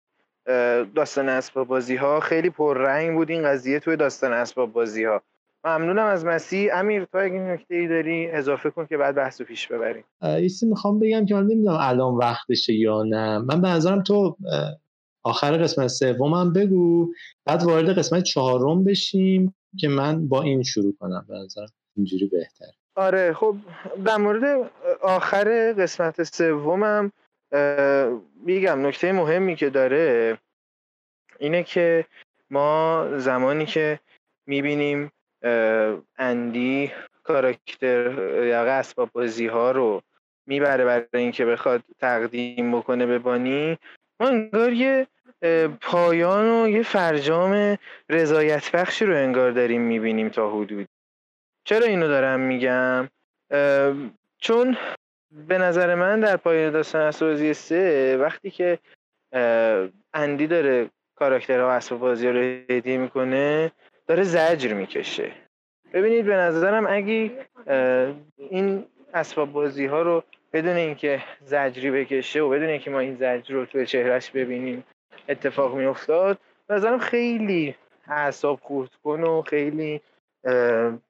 داستان اسباب بازی ها خیلی پررنگ بود این قضیه توی داستان اسباب بازی ها ممنونم از مسیح. امیر تو اگه نکته ای داری اضافه کن که بعد بحث پیش ببریم. ایسی می‌خوام بگم که من نمی‌دونم الان وقتشه یا نه. من به نظرم تو آخر قسمت سومم بگو. بعد وارد قسمت چهارم بشیم که من با این شروع کنم. به نظرم اینجوری بهتر آره خب در مورد آخر قسمت سومم میگم نکته مهمی که داره اینه که ما زمانی که می‌بینیم اندی کاراکتر یا اسباب بازی ها رو می‌بره برای اینکه بخواد تقدیم بکنه به بانی. ما انگار یه پایان و یه فرجام رضایت بخشی رو انگار داریم می‌بینیم تا حدود. چرا اینو دارم میگم؟ چون به نظر من در پایان داستان اسرازی سه وقتی که اندی داره کاراکترها اسباب بازی رو هدیه می‌کنه داره زجر می‌کشه. ببینید به نظرم اگه این اسباب بازی ها رو بدون اینکه زجری بکشه و بدون اینکه ما این زجر رو توی چهرش ببینیم اتفاق میافتاد به نظرم خیلی اعصاب خورد کن و خیلی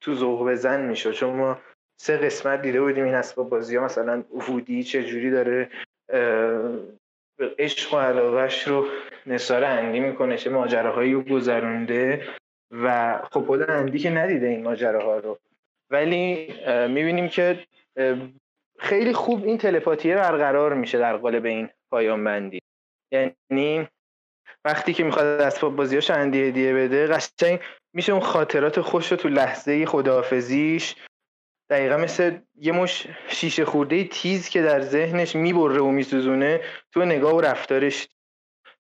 تو ذوق بزن می‌شد. چون ما سه قسمت دیده بودیم این اسباب بازی ها مثلا وودی چجوری داره عشق و علاقهش رو نثار اندی می‌کنه چه ماجراهایی رو گذرونده. و خب اندی که ندیده این ماجراها رو. ولی می‌بینیم که خیلی خوب این تلپاتیه برقرار میشه در قالب این پایان بندی. یعنی وقتی که می‌خواد اسباب بازیاش اندی هدیه بده قشنگ میشه اون خاطرات خوش رو تو لحظه خداحافظیش دقیقا مثل یه مش شیشه خورده تیز که در ذهنش می‌بره و میسوزونه تو نگاه و رفتارش.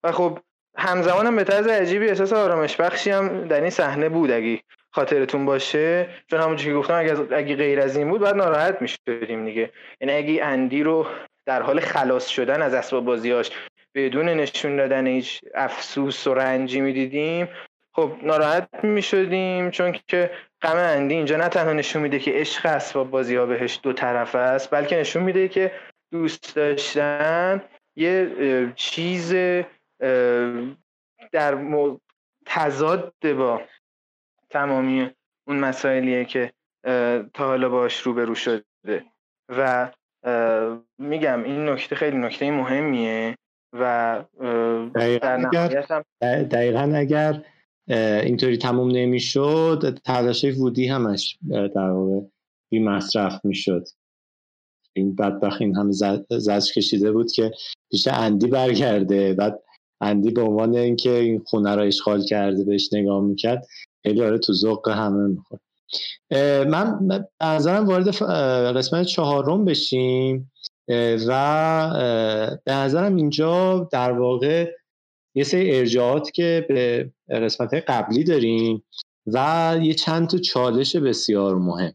و خب همزمان هم به طرز عجیبی احساس آرامش بخشی هم در این صحنه بود. اگه خاطرتون باشه چون همونجوری که گفتم اگه, اگه غیر از این بود باید ناراحت می‌شدیم دیگه. یعنی اگه اندی رو در حال خلاص شدن از اسباب بازیاش بدون نشون دادن هیچ افسوس و رنجی می‌دیدیم خب ناراحت می‌شدیم. چون که غم اندی اینجا نه تنها نشون میده که عشق اسباب بازی ها بهش دو طرف است بلکه نشون میده که دوست داشتن یه چیز در تضاد با تمامی اون مسائلیه که تا حالا باش روبرو شده. و میگم این نکته خیلی نکته مهمیه و دقیقا اگر, دقیقا اگر اینطوری تموم نمی‌شد تلاش وودی همش در واقع بی مصرف می‌شد. این بدبخت این هم زج کشیده بود که پیش اندی برگرده. بعد اندی به عنوان اینکه این خونه رو اشغال کرده بهش نگاه می‌کرد خیلی آره تو ذوق همه می‌خورد. من نظرم وارد قسمت چهارم بشیم و به نظرم اینجا در واقع یه سری ارجاعات که به قسمت قبلی داریم و یه چند تا چالش بسیار مهم.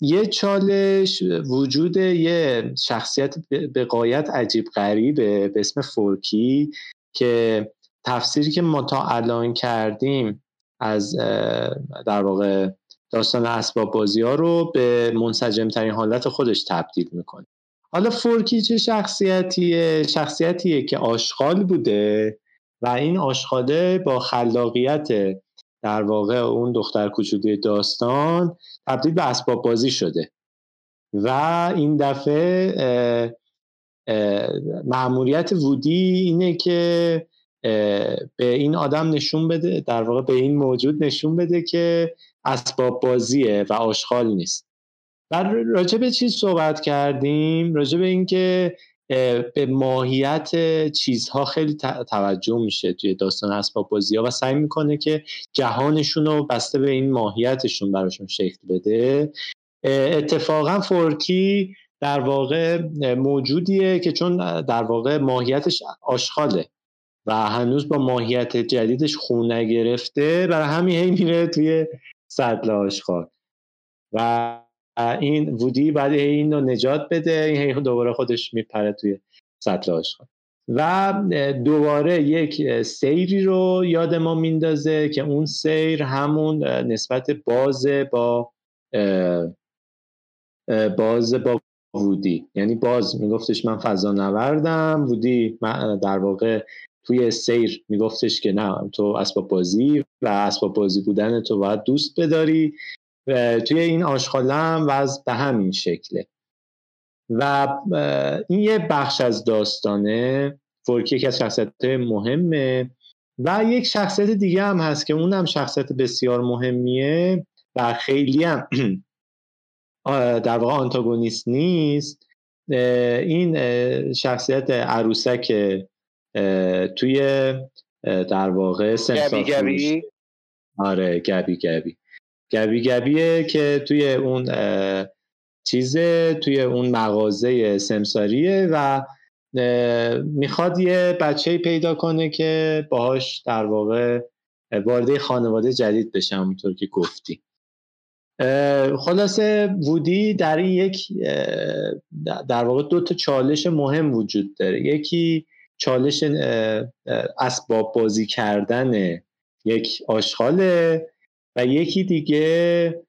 یه چالش وجود یه شخصیت به قایت عجیب غریبه به اسم فورکی که تفسیری که ما تا الان کردیم از در واقع داستان اسباب بازی ها رو به منسجم ترین حالت خودش تبدیل می‌کنه. حالا فورکی چه شخصیتیه؟ شخصیتیه که آشغال بوده و این آشغاله با خلاقیت در واقع اون دختر کوچولوی داستان تبدیل به اسباب بازی شده. و این دفعه معمولیت وودی اینه که به این آدم نشون بده در واقع به این موجود نشون بده که اسباب بازیه و آشغال نیست. و راجع به چیز صحبت کردیم؟ راجع به اینکه به ماهیت چیزها خیلی توجه میشه توی داستان اسباب بازی ها و سعی می‌کنه که جهانشون رو بسته به این ماهیتشون براشون شکل بده. اتفاقا فورکی در واقع موجودیه که چون در واقع ماهیتش آشغاله و هنوز با ماهیت جدیدش خون نگرفته برای همین هی میره توی سطل آشغال. و این وودی بعد این رو نجات بده این دوباره خودش میپره توی سطل آشغال. و دوباره یک سیری رو یاد ما میندازه که اون سیر همون نسبت باز با باز با وودی. یعنی باز میگفتش من فضا نوردم وودی در واقع توی سیر میگفتش که نه تو اسباب بازی و اسباب بازی بودن تو باید دوست بداری. توی این آشغاله هم وضع به همین شکله. و این یه بخش از داستانه فورکی یکی از شخصیت مهمه. و یک شخصیت دیگه هم هست که اون هم شخصیت بسیار مهمیه و خیلی هم در واقع آنتاگونیست نیست. این شخصیت عروسک توی در واقع گبی گبی؟ آره گبی گبی. گبی گبیه که توی اون چیزه توی اون مغازه سمساریه و می‌خواد یه بچه پیدا کنه که باهاش در واقع وارد خانواده جدید بشه همونطور که گفتی. خلاصه وودی در این یک در واقع دو تا چالش مهم وجود داره. یکی چالش اسباب بازی کردن یک آشغاله. و یکی دیگه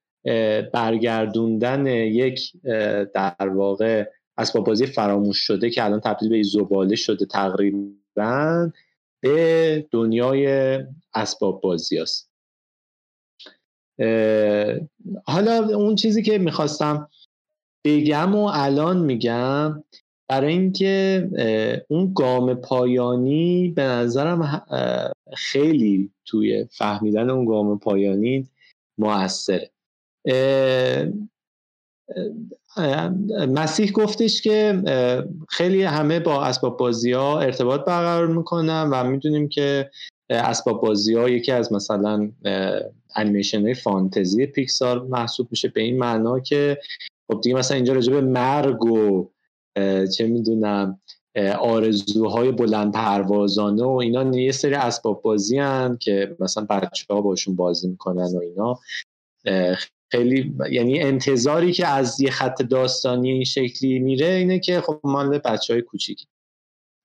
برگردوندن یک در واقع اسباب بازی فراموش شده که الان تبدیل به زباله شده تقریبا به دنیای اسباب بازی است. حالا اون چیزی که می‌خواستم بگم و الان میگم برای اینکه اون گام پایانی به نظرم خیلی توی فهمیدن اون گام پایانی موثره. مسیح گفتش که خیلی همه با اسباب بازی ها ارتباط برقرار می‌کنن و می‌دونیم که اسباب بازی ها یکی از مثلا انیمیشن های فانتزی پیکسار محسوب میشه به این معنا که خب دیگه مثلا اینجا راجع به مرگ و چه می‌دونم آرزوهای بلند پروازانه و اینا یه سری اسباب بازی هن که مثلا بچه ها باشون بازی می‌کنن و اینا. خیلی یعنی انتظاری که از یه خط داستانی این شکلی میره اینه که خب مال بچه های کوچیکی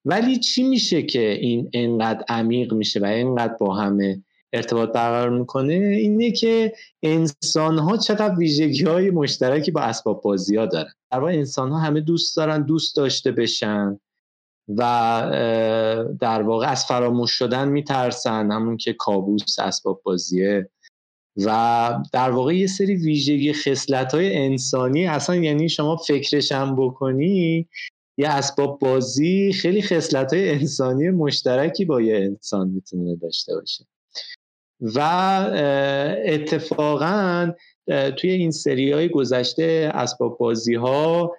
ولی چی میشه که این انقدر عمیق میشه و انقدر با همه ارتباط برقرار می‌کنه؟ اینه که انسان ها چقدر ویژگی های مشترکی با اسباب بازی ها دارن. در واقع انسان ها همه دوست دارن دوست داشته بشن. و در واقع از فراموش شدن میترسن همون که کابوس اسباب بازیه. و در واقع یه سری ویژگی خصلت های انسانی اصلا یعنی شما فکرشم بکنی یه اسباب بازی خیلی خصلت های انسانی مشترکی با یه انسان می‌تونه داشته باشه. و اتفاقا توی این سری های گذشته اسباب بازی ها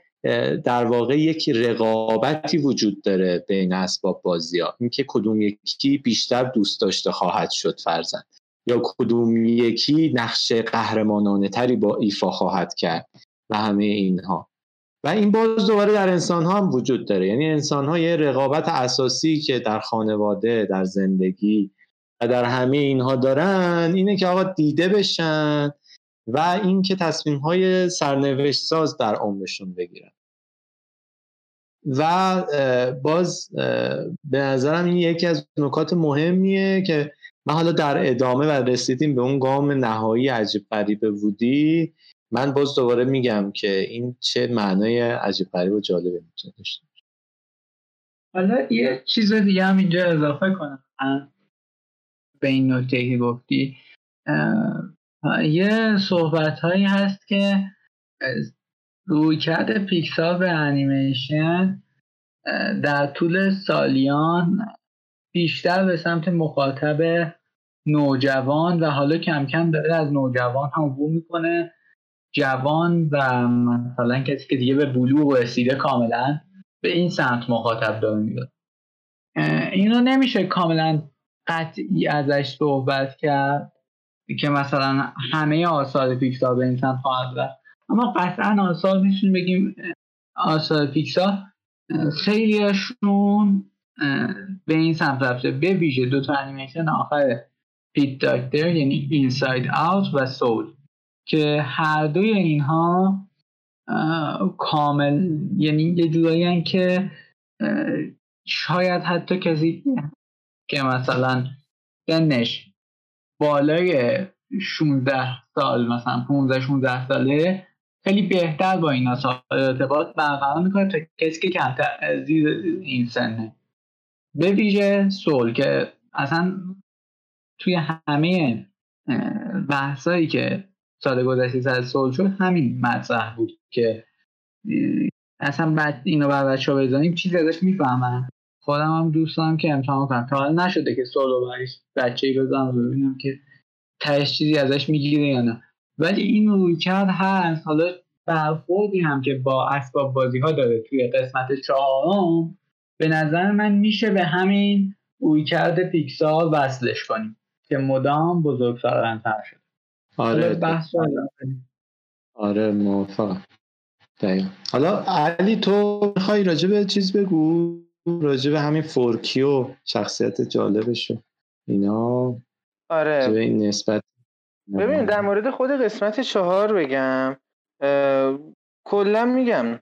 در واقع یک رقابتی وجود داره بین اسباب بازی ها. اینکه کدوم یکی بیشتر دوست داشته خواهد شد فرزن یا کدوم یکی نقش قهرمانانه تری با ایفا خواهد کرد و همه اینها. و این باز دوباره در انسان ها هم وجود داره. یعنی انسان ها یه رقابت اساسی که در خانواده در زندگی و در همه اینها دارن اینه که آقا دیده بشن و اینکه تصمیم های سرنوشت ساز در عمرشون بگیرن. و باز به نظرم این یکی از نکات مهمیه که من حالا در ادامه و رسیدیم به اون گام نهایی عجیب غریب بودی من باز دوباره میگم که این چه معنای عجیب غریب و جالبه می‌تونه داشته حالا یه چیز دیگه هم اینجا اضافه کنم. به این نکته که گفتی یه صحبت هایی هست که روی کرده پیکسار به انیمیشن در طول سالیان بیشتر به سمت مخاطب نوجوان و حالا کم کم داره از نوجوان هم عبور می‌کنه. جوان و مثلا کسی که دیگه به بلوغ رسیده کاملا به این سمت مخاطب داره میاد این رو نمیشه کاملا قطعی ازش صحبت کرد که مثلا همه آثار پیکسار به این سمت خواهد رفت. اما قطعا آثار میشون بگیم آثار پیکسار خیلیشون به این سمت رفته. به ویژه دو تا انیمیشن آخر پیت داکتر یعنی اینساید آوت و سول که هر دوی اینها کامل یعنی یه جورایی که شاید حتی کسی که مثلا سنش بالای 16 سال مثلا 15 16 ساله خیلی بهتر با این ارتباط برقرار می‌کنه تا کسی که کمتر زیر این سنه. به ویژه سول که اصلا توی همه بحثایی که سال گذشته سر سول شد همین مطرح بود که اصلا بعد اینو بر بچه ها بزنیم چیزی ازش می‌فهمن. خودم هم دوست دارم که امتحان کنم. تا حالا نشده که سولو برش بچه ای بزنم ببینم که تهش چیزی ازش می‌گیره یا نه. ولی این روی کرد هست. حالا برخوردی هم که با اسباب بازی ها داره توی قسمت چهارم به نظر من میشه به همین کرده پیکسال وصلش کنیم که مدام بزرگ تر شد آره بحث آره موافقم. حالا علی تو می‌خوای راجع به چیز بگو؟ راجع به همین فورکی و شخصیت جالبش اینا آره. به این نسبت ببین در مورد خود قسمت چهار بگم کلا میگم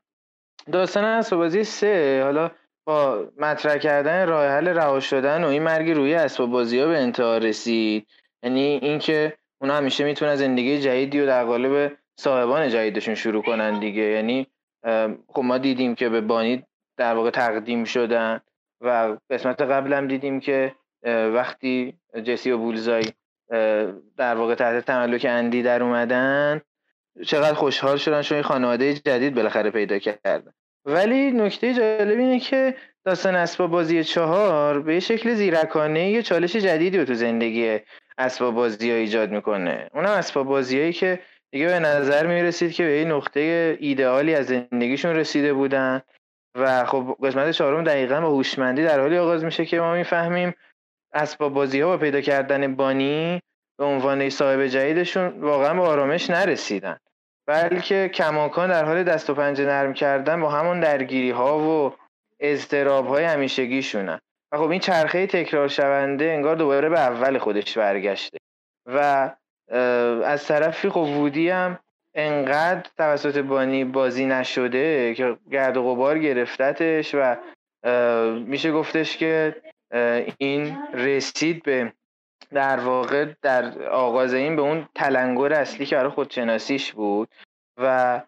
داستان اسباب بازی سه حالا با مطرح کردن راه حل رها شدن و این مرگ روی اسباب بازی ها به انتها رسید. یعنی اینکه اونا همیشه می‌تونن زندگی جدیدی و در قالب صاحبان جدیدشون شروع کنن دیگه. یعنی خب ما دیدیم که به بانی در واقع تقدیم شدن و قسمت قبلم دیدیم که وقتی جسی و بولزای در واقع تحت تملک اندی در اومدن. چقدر خوشحال شدن چون خانواده جدید بالاخره پیدا کردن. ولی نکته جالب اینه که داستان اسباب بازی چهار به شکل زیرکانه یه چالش جدیدی رو تو زندگی اسباب بازی ها ایجاد می‌کنه. اونم اسباب بازی که دیگه به نظر می‌رسید که به یه نقطه ایدئالی از زندگیشون رسیده بودن. و خب قسمت چهارم دقیقا با هوشمندی در حالی آغاز میشه که ما می‌فهمیم اسباب بازی ها با پیدا کردن بانی به عنوان صاحب جدیدشون واقعا به آرامش نرسیدن. بلکه کماکان در حال دست و پنجه نرم کردن با همون درگیری ها و اضطراب های همیشگیشونن. و خب این چرخه تکرار شونده انگار دوباره به اول خودش برگشته. و از طرفی خب وودی هم انقدر توسط بانی بازی نشده که گرد و غبار گرفتتش و میشه گفتش که این رسید به در واقع در آغاز این به اون تلنگر اصلی که برای خودشناسیش بود و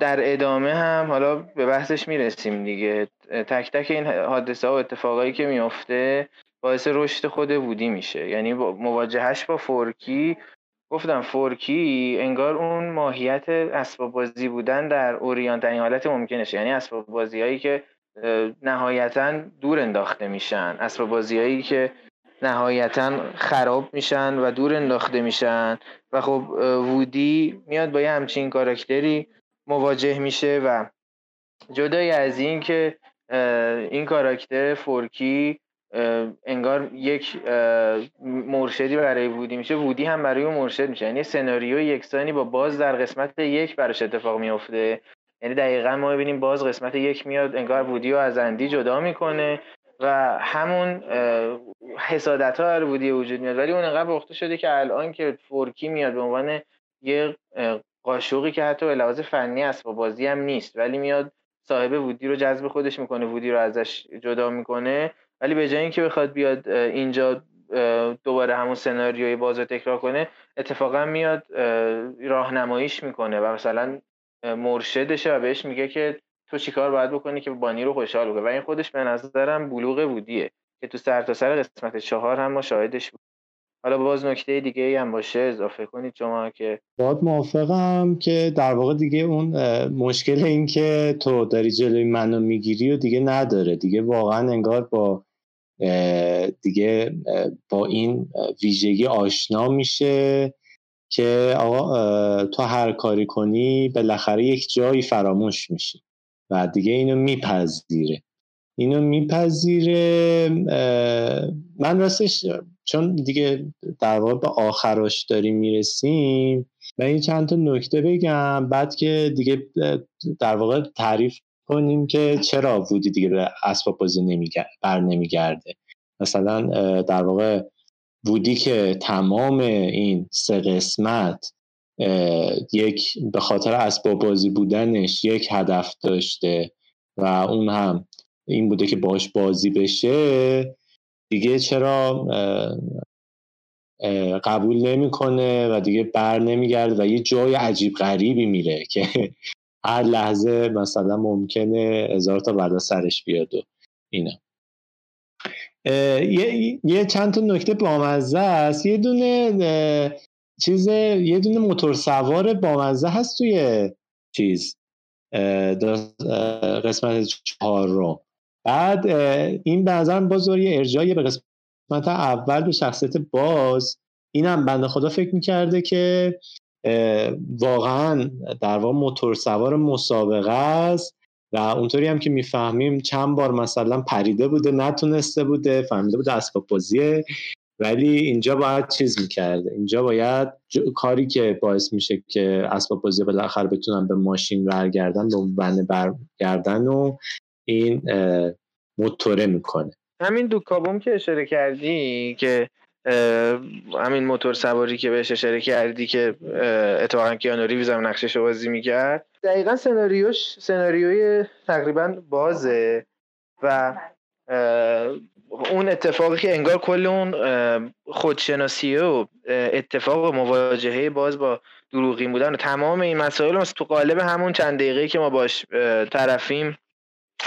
در ادامه هم حالا به بحثش می‌رسیم دیگه. تک تک این حادثه و اتفاقایی که میفته باعث رشد خود بودی میشه. یعنی مواجهش با فورکی گفتم فورکی انگار اون ماهیت اسباب بازی بودن در اوریان ترین حالت ممکنشه یعنی اسباب بازی هایی که نهایتا دور انداخته میشن. اسباب بازی هایی که نهایتا خراب میشن و دور انداخته میشن. و خب وودی میاد با یه همچین کاراکتری مواجه میشه و جدای از این که این کاراکتر فورکی انگار یک مرشدی برای وودی میشه. وودی هم برای اون مرشد میشه. یعنی سناریو یکسانی با باز در قسمت یک براش اتفاق میفته یعنی دقیقا ما ببینیم باز قسمت یک میاد انگار وودی رو از اندی جدا می‌کنه و همون حسادت ها بودی وجود میاد. ولی اون انقدر بخته شده که الان که فورکی میاد به عنوان یه قاشقی که حتی به لحاظ فنی اسباب بازی هم نیست ولی میاد صاحب وودی رو جذب خودش می‌کنه وودی رو ازش جدا می‌کنه. ولی به جای اینکه بخواد بیاد اینجا دوباره همون سناریوی باز رو تکرار کنه اتفاقا میاد راهنماییش می‌کنه و مثلا مرشدشه و بهش میگه که تو چیکار باید بکنی که بانی رو خوشحال بکنی؟ و این خودش به نظرم بلوغ بودیه که تو سر تا سر قسمت چهار هم ما شاهدش بود حالا باز نکته دیگه ای هم باشه اضافه کنید شما که. باید موافقم که در واقع دیگه اون مشکل این که تو داری جلوی منو می‌گیری و دیگه نداره. دیگه واقعا انگار با دیگه با این ویژگی آشنا میشه. که آقا تو هر کاری کنی بالاخره یک جایی فراموش میشی و دیگه اینو میپذیره. اینو میپذیره من راستش چون دیگه در واقع به آخراش داریم می‌رسیم و این چند تا نکته بگم. بعد که دیگه در واقع تعریف کنیم که چرا وودی دیگه به اسباب بازی بر نمیگرده مثلا در واقع وودی که تمام این سه قسمت یک به خاطر اسباب بازی بودنش یک هدف داشته و اون هم این بوده که باش بازی بشه دیگه چرا قبول نمی‌کنه و دیگه بر نمیگرده و یه جای عجیب غریبی میره که هر لحظه مثلا ممکنه هزار تا بلا سرش بیاد و اینا. یه،, یه چند تا نکته بامزه است. یه دونه چیز یه دونه موتور سوار بامزه هست توی چیز قسمت چهار رو. بعد این به باز یه ارجایی به قسمت اول به شخصیت باز. اینم بنده خدا فکر می‌کرده که واقعا در واقع موتور سوار مسابقه است. و اونطوری هم که می‌فهمیم چند بار مثلا پریده بوده نتونسته بوده فهمیده بوده اسباب بازیه. ولی اینجا باید چیز می‌کرده. اینجا باید کاری که باعث میشه که اسباب بازی بالاخره بتونن به ماشین برگردن به بنده برگردن و این موتوره می‌کنه. همین دو کابوم که اشاره کردی که همین موتور سواری که بهش اشاره کردی که اتفاقا کیانو ریوز هم نقشش بازی می‌کرد. دقیقا سناریوش سناریوی تقریبا بازه و اون اتفاقی که انگار کل اون خودشناسیه و اتفاق مواجهه باز با دروغین بودن و تمام این مسائل تو قالب همون چند دقیقه که ما باش طرفیم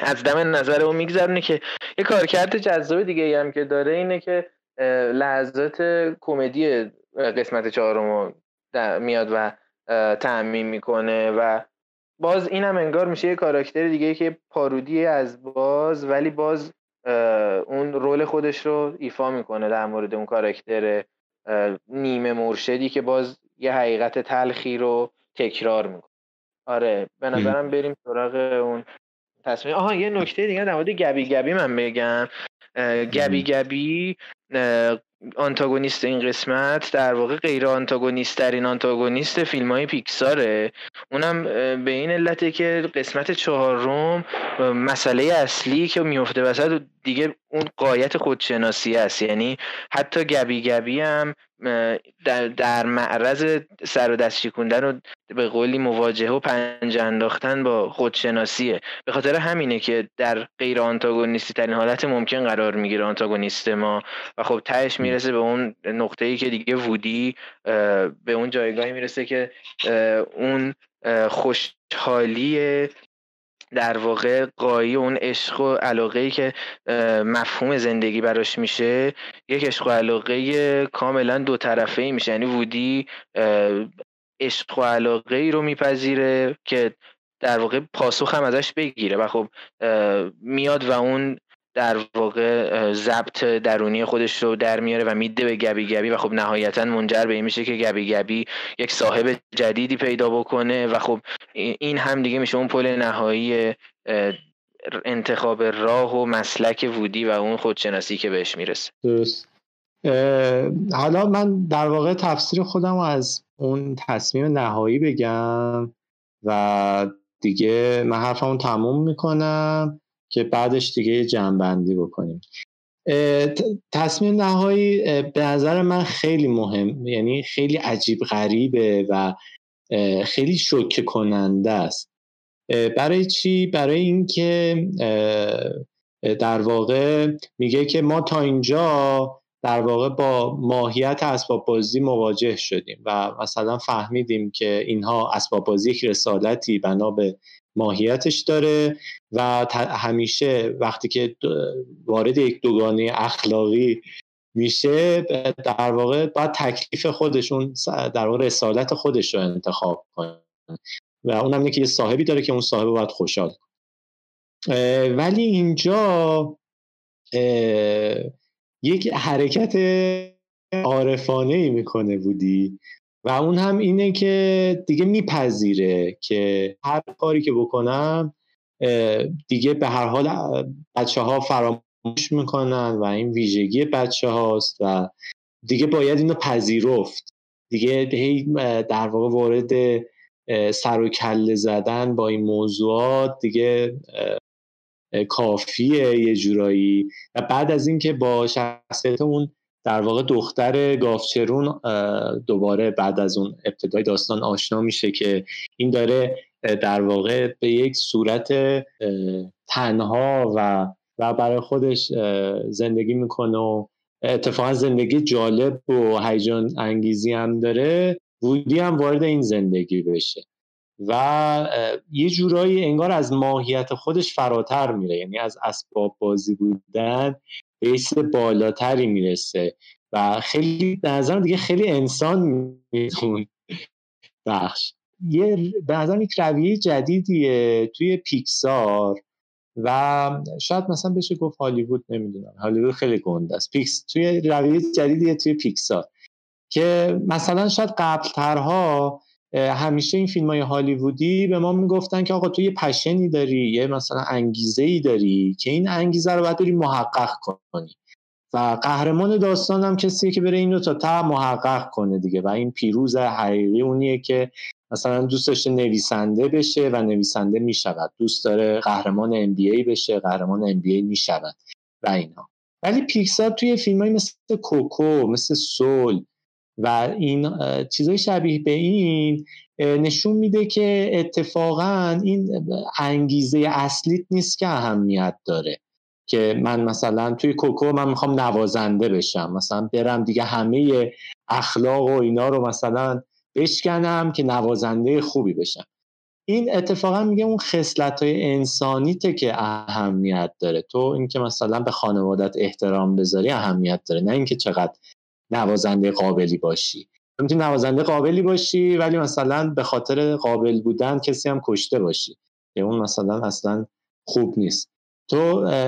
از دم نظر اون میگذرونه که یه کارکرد جذاب دیگه هم که داره اینه که لحظات کمدی قسمت چهارم میاد و تعمین می‌کنه و باز این هم انگار میشه یه کاراکتر دیگه که پارودی از باز ولی باز اون رول خودش رو ایفا می‌کنه در مورد اون کاراکتر نیمه مرشدی که باز یه حقیقت تلخی رو تکرار می‌کنه. آره به نظرم بریم سراغ اون تصمیم آها یه نکته دیگه در مورد گبی گبی من بگم. گبی گبی آنتاگونیست این قسمت در واقع غیر آنتاگونیست ترین آنتاگونیست فیلم های پیکساره. اونم به این علته که قسمت چهارم مسئله اصلی که میفته وسط دیگه اون قایت خودشناسی است. یعنی حتی گبی گبی هم در, در معرض سر و دست شکوندن و به قولی مواجهه و پنج انداختن با خودشناسیه. به خاطر همینه که در غیر آنتاگونیستی ترین حالت ممکن قرار می‌گیره آنتاگونیست ما. و خب تهش می‌رسه به اون نقطه ای که دیگه وودی به اون جایگاهی می‌رسه که اون خوشحالی در واقع قایی اون عشق و علاقه ای که مفهوم زندگی براش میشه یک عشق و علاقه کاملا دو طرفه ای میشه. یعنی وودی عشق و علاقه ای رو میپذیره که در واقع پاسخ هم ازش بگیره. و خب میاد و اون در واقع ضبط درونی خودش رو در میاره و میده به گبی گبی و خب نهایتا منجر به این میشه که گبی گبی یک صاحب جدیدی پیدا بکنه و خب این هم دیگه میشه اون پل نهایی انتخاب راه و مسلک وودی و اون خودشناسی که بهش می‌رسه. درست. حالا من در واقع تفسیر خودم از اون تصمیم نهایی بگم و دیگه من حرفمو تموم می‌کنم. که بعدش دیگه جنبندی بکنیم. تصمیم نهایی به نظر من خیلی مهم یعنی خیلی عجیب غریبه و خیلی شوکه کننده است. برای چی؟ برای اینکه در واقع میگه که ما تا اینجا در واقع با ماهیت اسباب بازی مواجه شدیم و مثلا فهمیدیم که اینها اسباب بازی یک رسالتی بنا به ماهیتش داره و همیشه وقتی که وارد یک دوگانه اخلاقی میشه در واقع باید تکلیف خودشون در واقع رسالت خودش رو انتخاب کنه. و اونم اینه که یه صاحبی داره که اون صاحب باید خوشحال ولی اینجا یک حرکت عارفانه ای می‌کنه بودی و اون هم اینه که دیگه میپذیره که هر کاری که بکنم دیگه به هر حال بچه ها فراموش می‌کنن و این ویژگی بچه هاست و دیگه باید اینو پذیرفت. دیگه در واقع وارد سر و کله زدن با این موضوعات دیگه کافیه یه جورایی. و بعد از اینکه با شخصیت اون در واقع دختر گافچرون دوباره بعد از اون ابتدای داستان آشنا میشه که این داره در واقع به یک صورت تنها و و برای خودش زندگی می‌کنه و اتفاقا زندگی جالب و هیجان انگیزی هم داره وودی هم وارد این زندگی بشه و یه جورایی انگار از ماهیت خودش فراتر میره یعنی از اسباب بازی بودن به بالاتری می‌رسه و خیلی به نظرم دیگه خیلی انسان میتون بخش. یه به نظرم یک رویه جدیدیه توی پیکسار و شاید مثلا بشه گفت هالیوود نمی‌دونم. هالیوود خیلی گنده است. پیکس توی رویه جدیدیه توی پیکسار که مثلا شاید قبلترها همیشه این فیلم های هالیوودی به ما می‌گفتن که آقا تو یه پشنی داری یه مثلا انگیزه ای داری که این انگیزه رو باید بری محقق کنی. و قهرمان داستان هم کسی که بره اینو تا تا محقق کنه دیگه. و این پیروز حقیقی اونیه که مثلا دوست داشته نویسنده بشه و نویسنده می‌شود. دوست داره قهرمان ام بشه قهرمان ام بی می‌شود و اینا. ولی پیکسار توی فیلم های مثل کوکو مثل سول و این چیزای شبیه به این نشون میده که اتفاقا این انگیزه اصلیت نیست که اهمیت داره. که من مثلا توی کوکو من می‌خوام نوازنده بشم. مثلا برم دیگه همه اخلاق و اینا رو مثلا بشکنم که نوازنده خوبی بشم. این اتفاقا میگه اون خصلت های انسانیته که اهمیت داره. تو اینکه مثلا به خانوادت احترام بذاری اهمیت داره. نه اینکه چقدر نوازنده قابلی باشی. می‌تونی نوازنده قابلی باشی ولی مثلا به خاطر قابل بودن کسی هم کشته باشی. که اون مثلا اصلا خوب نیست. تو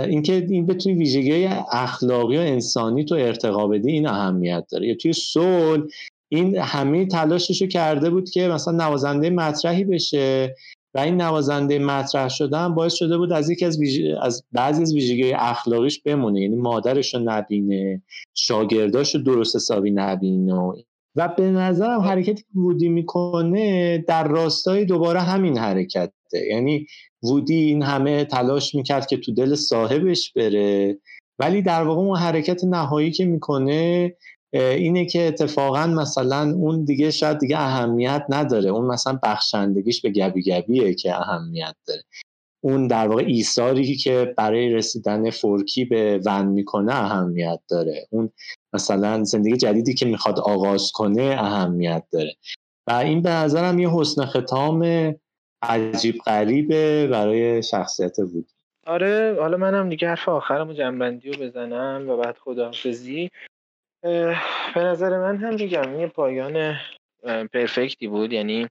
اینکه این بتونی ویژگی اخلاقی و انسانی تو ارتقا بدی این اهمیت داره. یا توی سول این همه تلاششو کرده بود که مثلا نوازنده مطرحی بشه. و این نوازنده مطرح شدن باعث شده بود از یکی از, از بعضی از ویژگی اخلاقیش بمونه. یعنی مادرش رو نبینه شاگرداش رو درست حسابی نبینه و به نظرم حرکتی که وودی می‌کنه در راستای دوباره همین حرکته. یعنی وودی این همه تلاش می‌کرد که تو دل صاحبش بره ولی در واقع اون حرکت نهایی که می‌کنه اینه که اتفاقا مثلا اون دیگه شاید دیگه اهمیت نداره. اون مثلا بخشندگیش به گبی گبیه که اهمیت داره. اون در واقع ایثاری که برای رسیدن فورکی به ون می‌کنه اهمیت داره. اون مثلا زندگی جدیدی که می‌خواد آغاز کنه اهمیت داره. و این به نظرم یه حسن ختام عجیب غریبه برای شخصیت بود آره حالا منم دیگه حرف آخرم و جنبندی رو بزنم و بعد خداحافظی. به نظر من هم میگم یه پایان پرفکتی بود. یعنی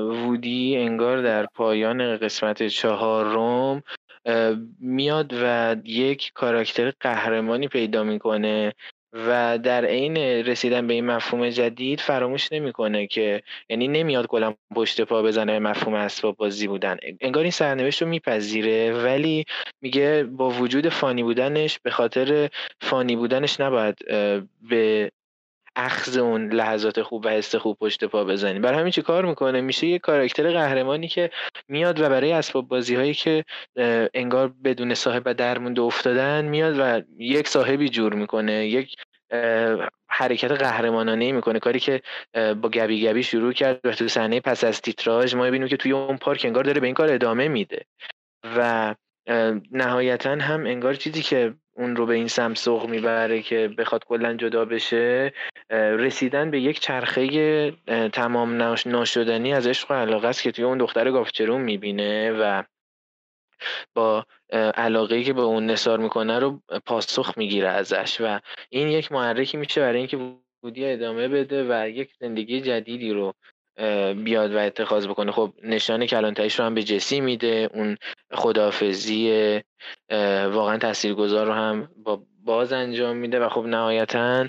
وودی انگار در پایان قسمت چهارم میاد و یک کاراکتر قهرمانی پیدا می‌کنه. و در عین رسیدن به این مفهوم جدید فراموش نمی‌کنه که یعنی نمیاد کلا پشت پا بزنه مفهوم اسباب بازی بودن. انگار این سرنوشت رو میپذیره ولی میگه با وجود فانی بودنش به خاطر فانی بودنش نباید به اخذ اون لحظات خوب و حس خوب پشت پا بزنیم برای همین چی کار می‌کنه؟ میشه یه کاراکتر قهرمانی که میاد و برای اسباب بازی هایی که انگار بدون صاحب و درمونده افتادن میاد و یک صاحبی جور می‌کنه یک حرکت قهرمانانه می‌کنه. کاری که با گبی گبی شروع کرد و تو صحنه پس از تیتراژ ما ببینیم که توی اون پارک انگار داره به این کار ادامه میده. و نهایتا هم انگار چیزی که اون رو به این سمت سوق می‌بره که بخواد کلا جدا بشه رسیدن به یک چرخه تمام ناشدنی از عشق و علاقه است که توی اون دختر گافچرون می‌بینه و با علاقه که به اون نصار می‌کنه رو پاسخ می‌گیره ازش و این یک محرکی میشه برای اینکه بودی ادامه بده و یک زندگی جدیدی رو بیاد و اتخاذ بکنه. خب نشان کلانتریش رو هم به جسی میده اون خدافزی واقعا تاثیرگذار رو هم با باز انجام میده و خب نهایتا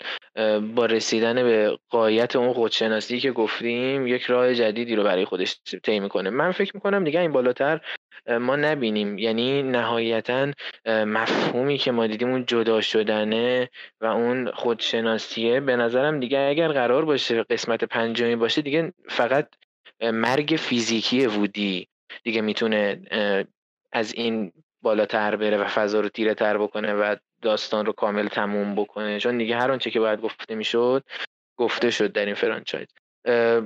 با رسیدن به قایت اون خودشناسی که گفتیم یک راه جدیدی رو برای خودش طی می‌کنه. من فکر می‌کنم دیگه این بالاتر ما نبینیم. یعنی نهایتا مفهومی که ما دیدیم اون جدا شدنه و اون خودشناسیه به نظرم دیگه اگر قرار باشه قسمت پنجمی باشه دیگه فقط مرگ فیزیکی وودی دیگه می‌تونه از این بالاتر بره و فضا رو تیره تر بکنه و داستان رو کامل تموم بکنه. چون دیگه هر آنچه که باید گفته می‌شد گفته شد در این فرانچایز.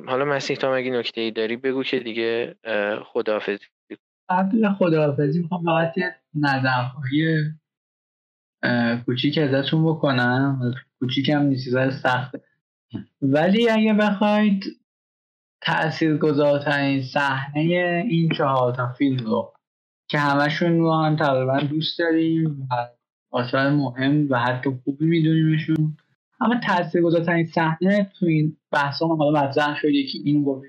حالا مسیح تا اگه نکته ای داری؟ بگو که دیگه خداحافظی قبل خداحافظی می‌خوام فقط یه نظرهای کوچیک ازتون بکنم. کوچیک هم نیست سخته. ولی اگه بخواید تأثیر گذارترین صحنه این چهار تا فیلم رو که همشون رو هم تقریبا دوست داریم و آثار مهم و حتی خوبی میدونیمشون اما تأثیر گذارترین صحنه تو این بحث هم حالا مطرح شد یکی این گفت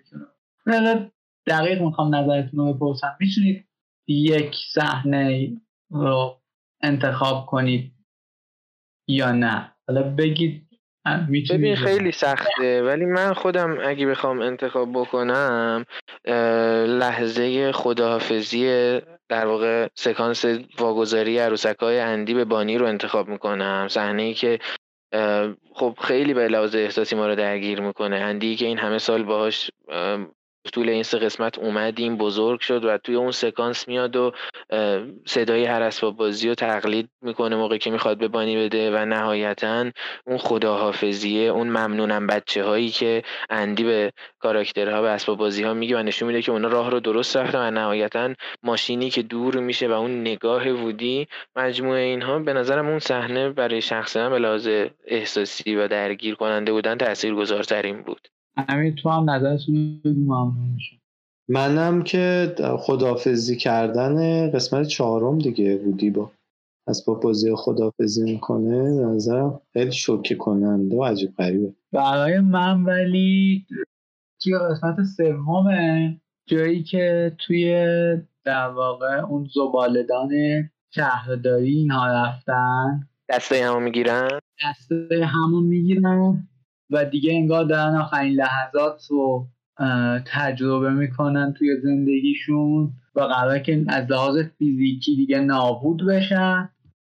دقیق می‌خوام نظرتون رو بپرسم. می‌تونید یک صحنه رو انتخاب کنید یا نه؟ حالا بگید ببین خیلی سخته ولی من خودم اگه بخوام انتخاب بکنم لحظه خداحافظی در واقع سکانس واگذاری عروسک های اندی به بانی رو انتخاب می‌کنم. صحنه ای که خب خیلی به لحاظ احساسی ما رو درگیر می‌کنه. اندی که این همه سال باهاش طول این سه قسمت اومدیم بزرگ شد و توی اون سکانس میاد و صدای هر اسباب بازی رو تقلید می‌کنه موقعی که می‌خواد به بانی بده و نهایتا اون خداحافظیه اون ممنونم بچه هایی که اندی به کاراکترها به اسباب بازی ها میگه و نشون میده که اونا راه رو درست رفتن و نهایتا ماشینی که دور میشه و اون نگاه وودی مجموعه اینها به نظرم اون صحنه برای شخص به لحاظ احساسی و درگیر کننده بودن تاثیرگذارترین بود. همین تو هم نظرتون ممنون میشه منم که خدافزی کردن قسمت چهارم دیگه بودی با. از با بازی خدافزی می‌کنه نظرم خیلی شوکه کننده و عجیب غریبه. برای من ولی توی قسمت سومه جایی که توی در واقع اون زبالدان شهرداری اینها رفتن. دسته همو می‌گیرن؟ دسته همو می‌گیرن. و دیگه انگار دارن آخرین لحظات رو تجربه می‌کنن توی زندگیشون و قرار که از لحاظ فیزیکی دیگه نابود بشن.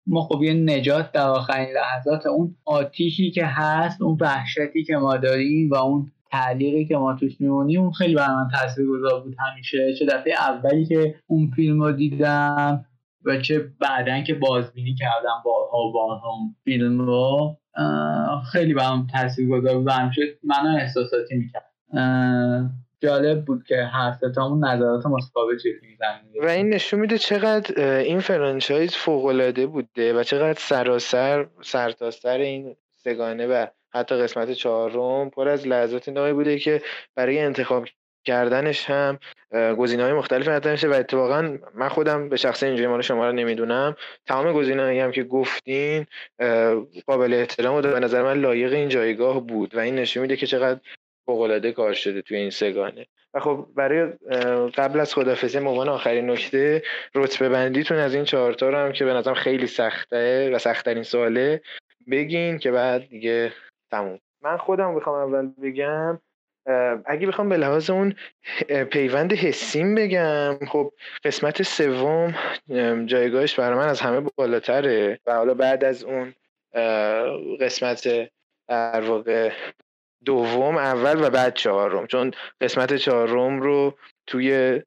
ما خب یه نجات در آخرین لحظات اون آتیشی که هست اون وحشتی که ما داریم و اون تعلیقی که ما توش میمونیم اون خیلی برای من گذار بود همیشه. چه دفعه اولی که اون فیلم رو دیدم و چه بعدا که بازبینی کردم با ها اون فیلم رو. خیلی برام گذار بود و همیشه منو احساساتی می‌کرد. جالب بود که هر ستامون نظرات متفاوت می‌زنیم. و این نشون میده چقدر این فرانچایز فوق العاده بوده و چقدر سراسر سرتاسر این سگانه و حتی قسمت چهارم پر از لحظات نایی بوده که برای انتخاب کردنش هم گزینه های مختلف مطرح میشه و اتفاقا من خودم به شخص اینجوری مال شما رو نمی‌دونم. تمام گزینه هم که گفتین قابل احترام و به نظر من لایق این جایگاه بود و این نشون میده که چقدر فوقالعاده کار شده توی این سگانه و خب برای قبل از خدافزی عنوان آخرین نکته رتبه بندیتون از این چهارتا رو هم که به نظرم خیلی سخته و سختترین سواله بگین که بعد دیگه تموم. من خودم بخوام اول بگم اگه بخوام به لحاظ اون پیوند حسیم بگم خب قسمت سوم جایگاهش برای من از همه بالاتره. و حالا بعد از اون قسمت در واقع دوم اول و بعد چهارم. چون قسمت چهارم رو توی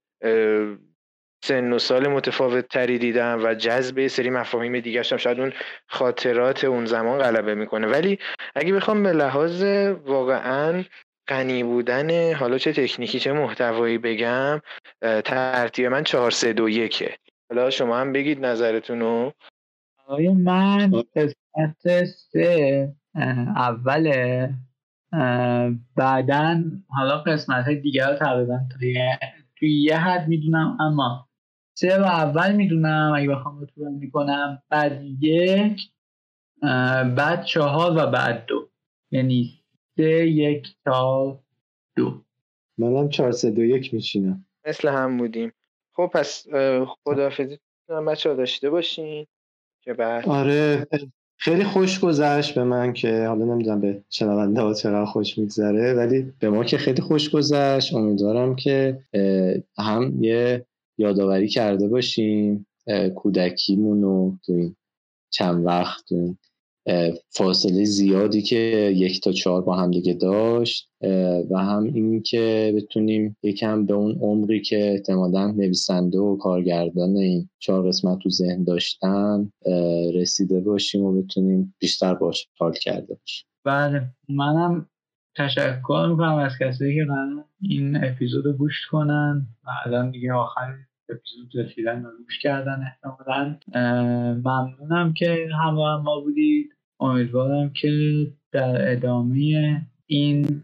سن و سال متفاوت تری دیدم و جذب سری مفاهیم دیگه هم شاید اون خاطرات اون زمان غلبه می‌کنه. ولی اگه بخوام به لحاظ واقعا غنی بودن حالا چه تکنیکی چه محتوایی بگم ترتیب من چهار سه دو یکه. حالا شما هم بگید نظرتون رو من قسمت سه اوله بعدا حالا قسمت های دیگر رو تقریبا توی یه حد می‌دونم اما سه و اول می‌دونم اگه بخوام رو می‌کنم بعد یک بعد چهار و بعد دو. یعنی سه یک چهار دو. منم چهار سه دو یک میشینم مثل هم بودیم. خب پس خداحافظی بچه ها داشته باشین که بعد آره خیلی خوش گذشت به من که حالا نمی‌دونم به شنونده ها چقدر خوش میگذره ولی به ما که خیلی خوش گذشت. امیدوارم که هم یه یادآوری کرده باشیم کودکیمون رو تو این چند وقت تو فاصله زیادی که یک تا چهار با هم دیگه داشت و هم این که بتونیم یکم به اون عمری که احتمالا نویسنده و کارگردان این چهار قسمت تو ذهن داشتن رسیده باشیم و بتونیم بیشتر باش حال کرده باشیم. بله. منم تشکر می‌کنم از کسی که این اپیزود رو گوش کنن. و الان دیگه آخر اپیزود رسیدن رو گوش کردن احتمالا. ممنونم که همراه ما بودید. امیدوارم که در ادامه این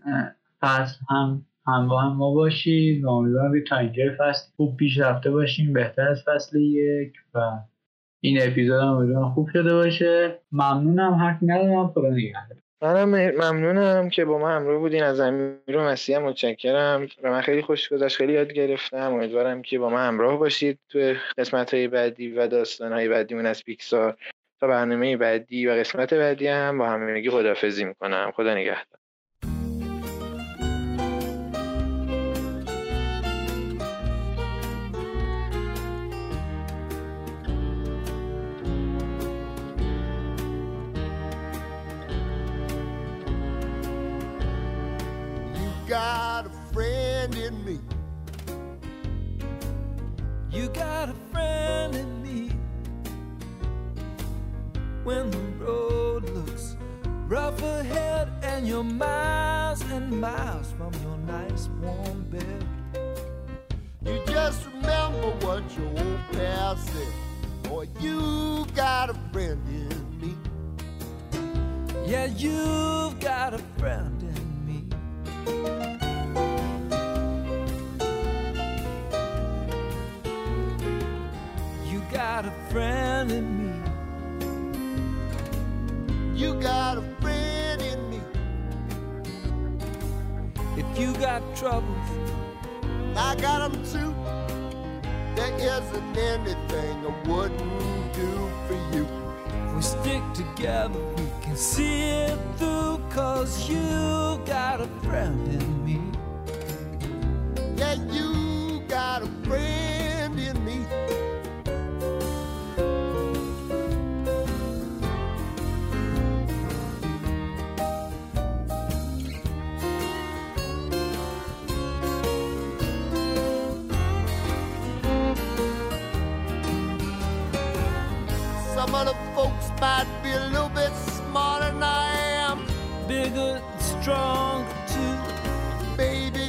فصل هم همراه ما باشید و امیدوارم که تا اینجا فصل خوب پیش رفته باشیم بهتر از فصل یک و این اپیزود هم امیدوارم خوب شده باشه. ممنونم حرفی ندارم خدا نگهدار. منم ممنونم که با ما همراه بودین. از امیر و مسیح متشکرم. و من خیلی خوش گذشت خیلی یاد گرفتم. امیدوارم که با ما همراه باشید تو قسمت های بعدی و داستان های بعدیمون از پیکسار. تا برنامه بعدی و قسمت بعدی هم با همگی خدافزی می‌کنم خدا نگهدار got a friend in me. You got a When the road looks rough ahead and you're miles and miles from your nice warm bed. You just remember what your old past said. Boy, you got a friend in me. Yeah, you've got a friend in me. You got a friend in me. You got a friend in me. If you got troubles, I got them too. There isn't anything I wouldn't do for you. if we stick together, we can see it through. Cause you got a friend in me. Yeah, you got a friend might be a little bit smarter than I am, Bigger and stronger too. baby.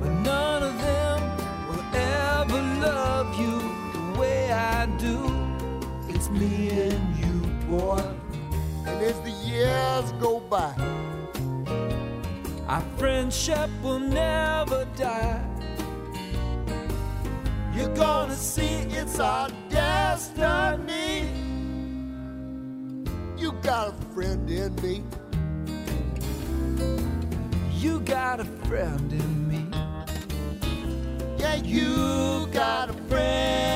But none of them will ever love you the way I do. It's me and you, boy. And as the years go by, Our friendship will never die. you're gonna see it's our destiny. You got a friend in me. You got a friend in me. Yeah, you got a friend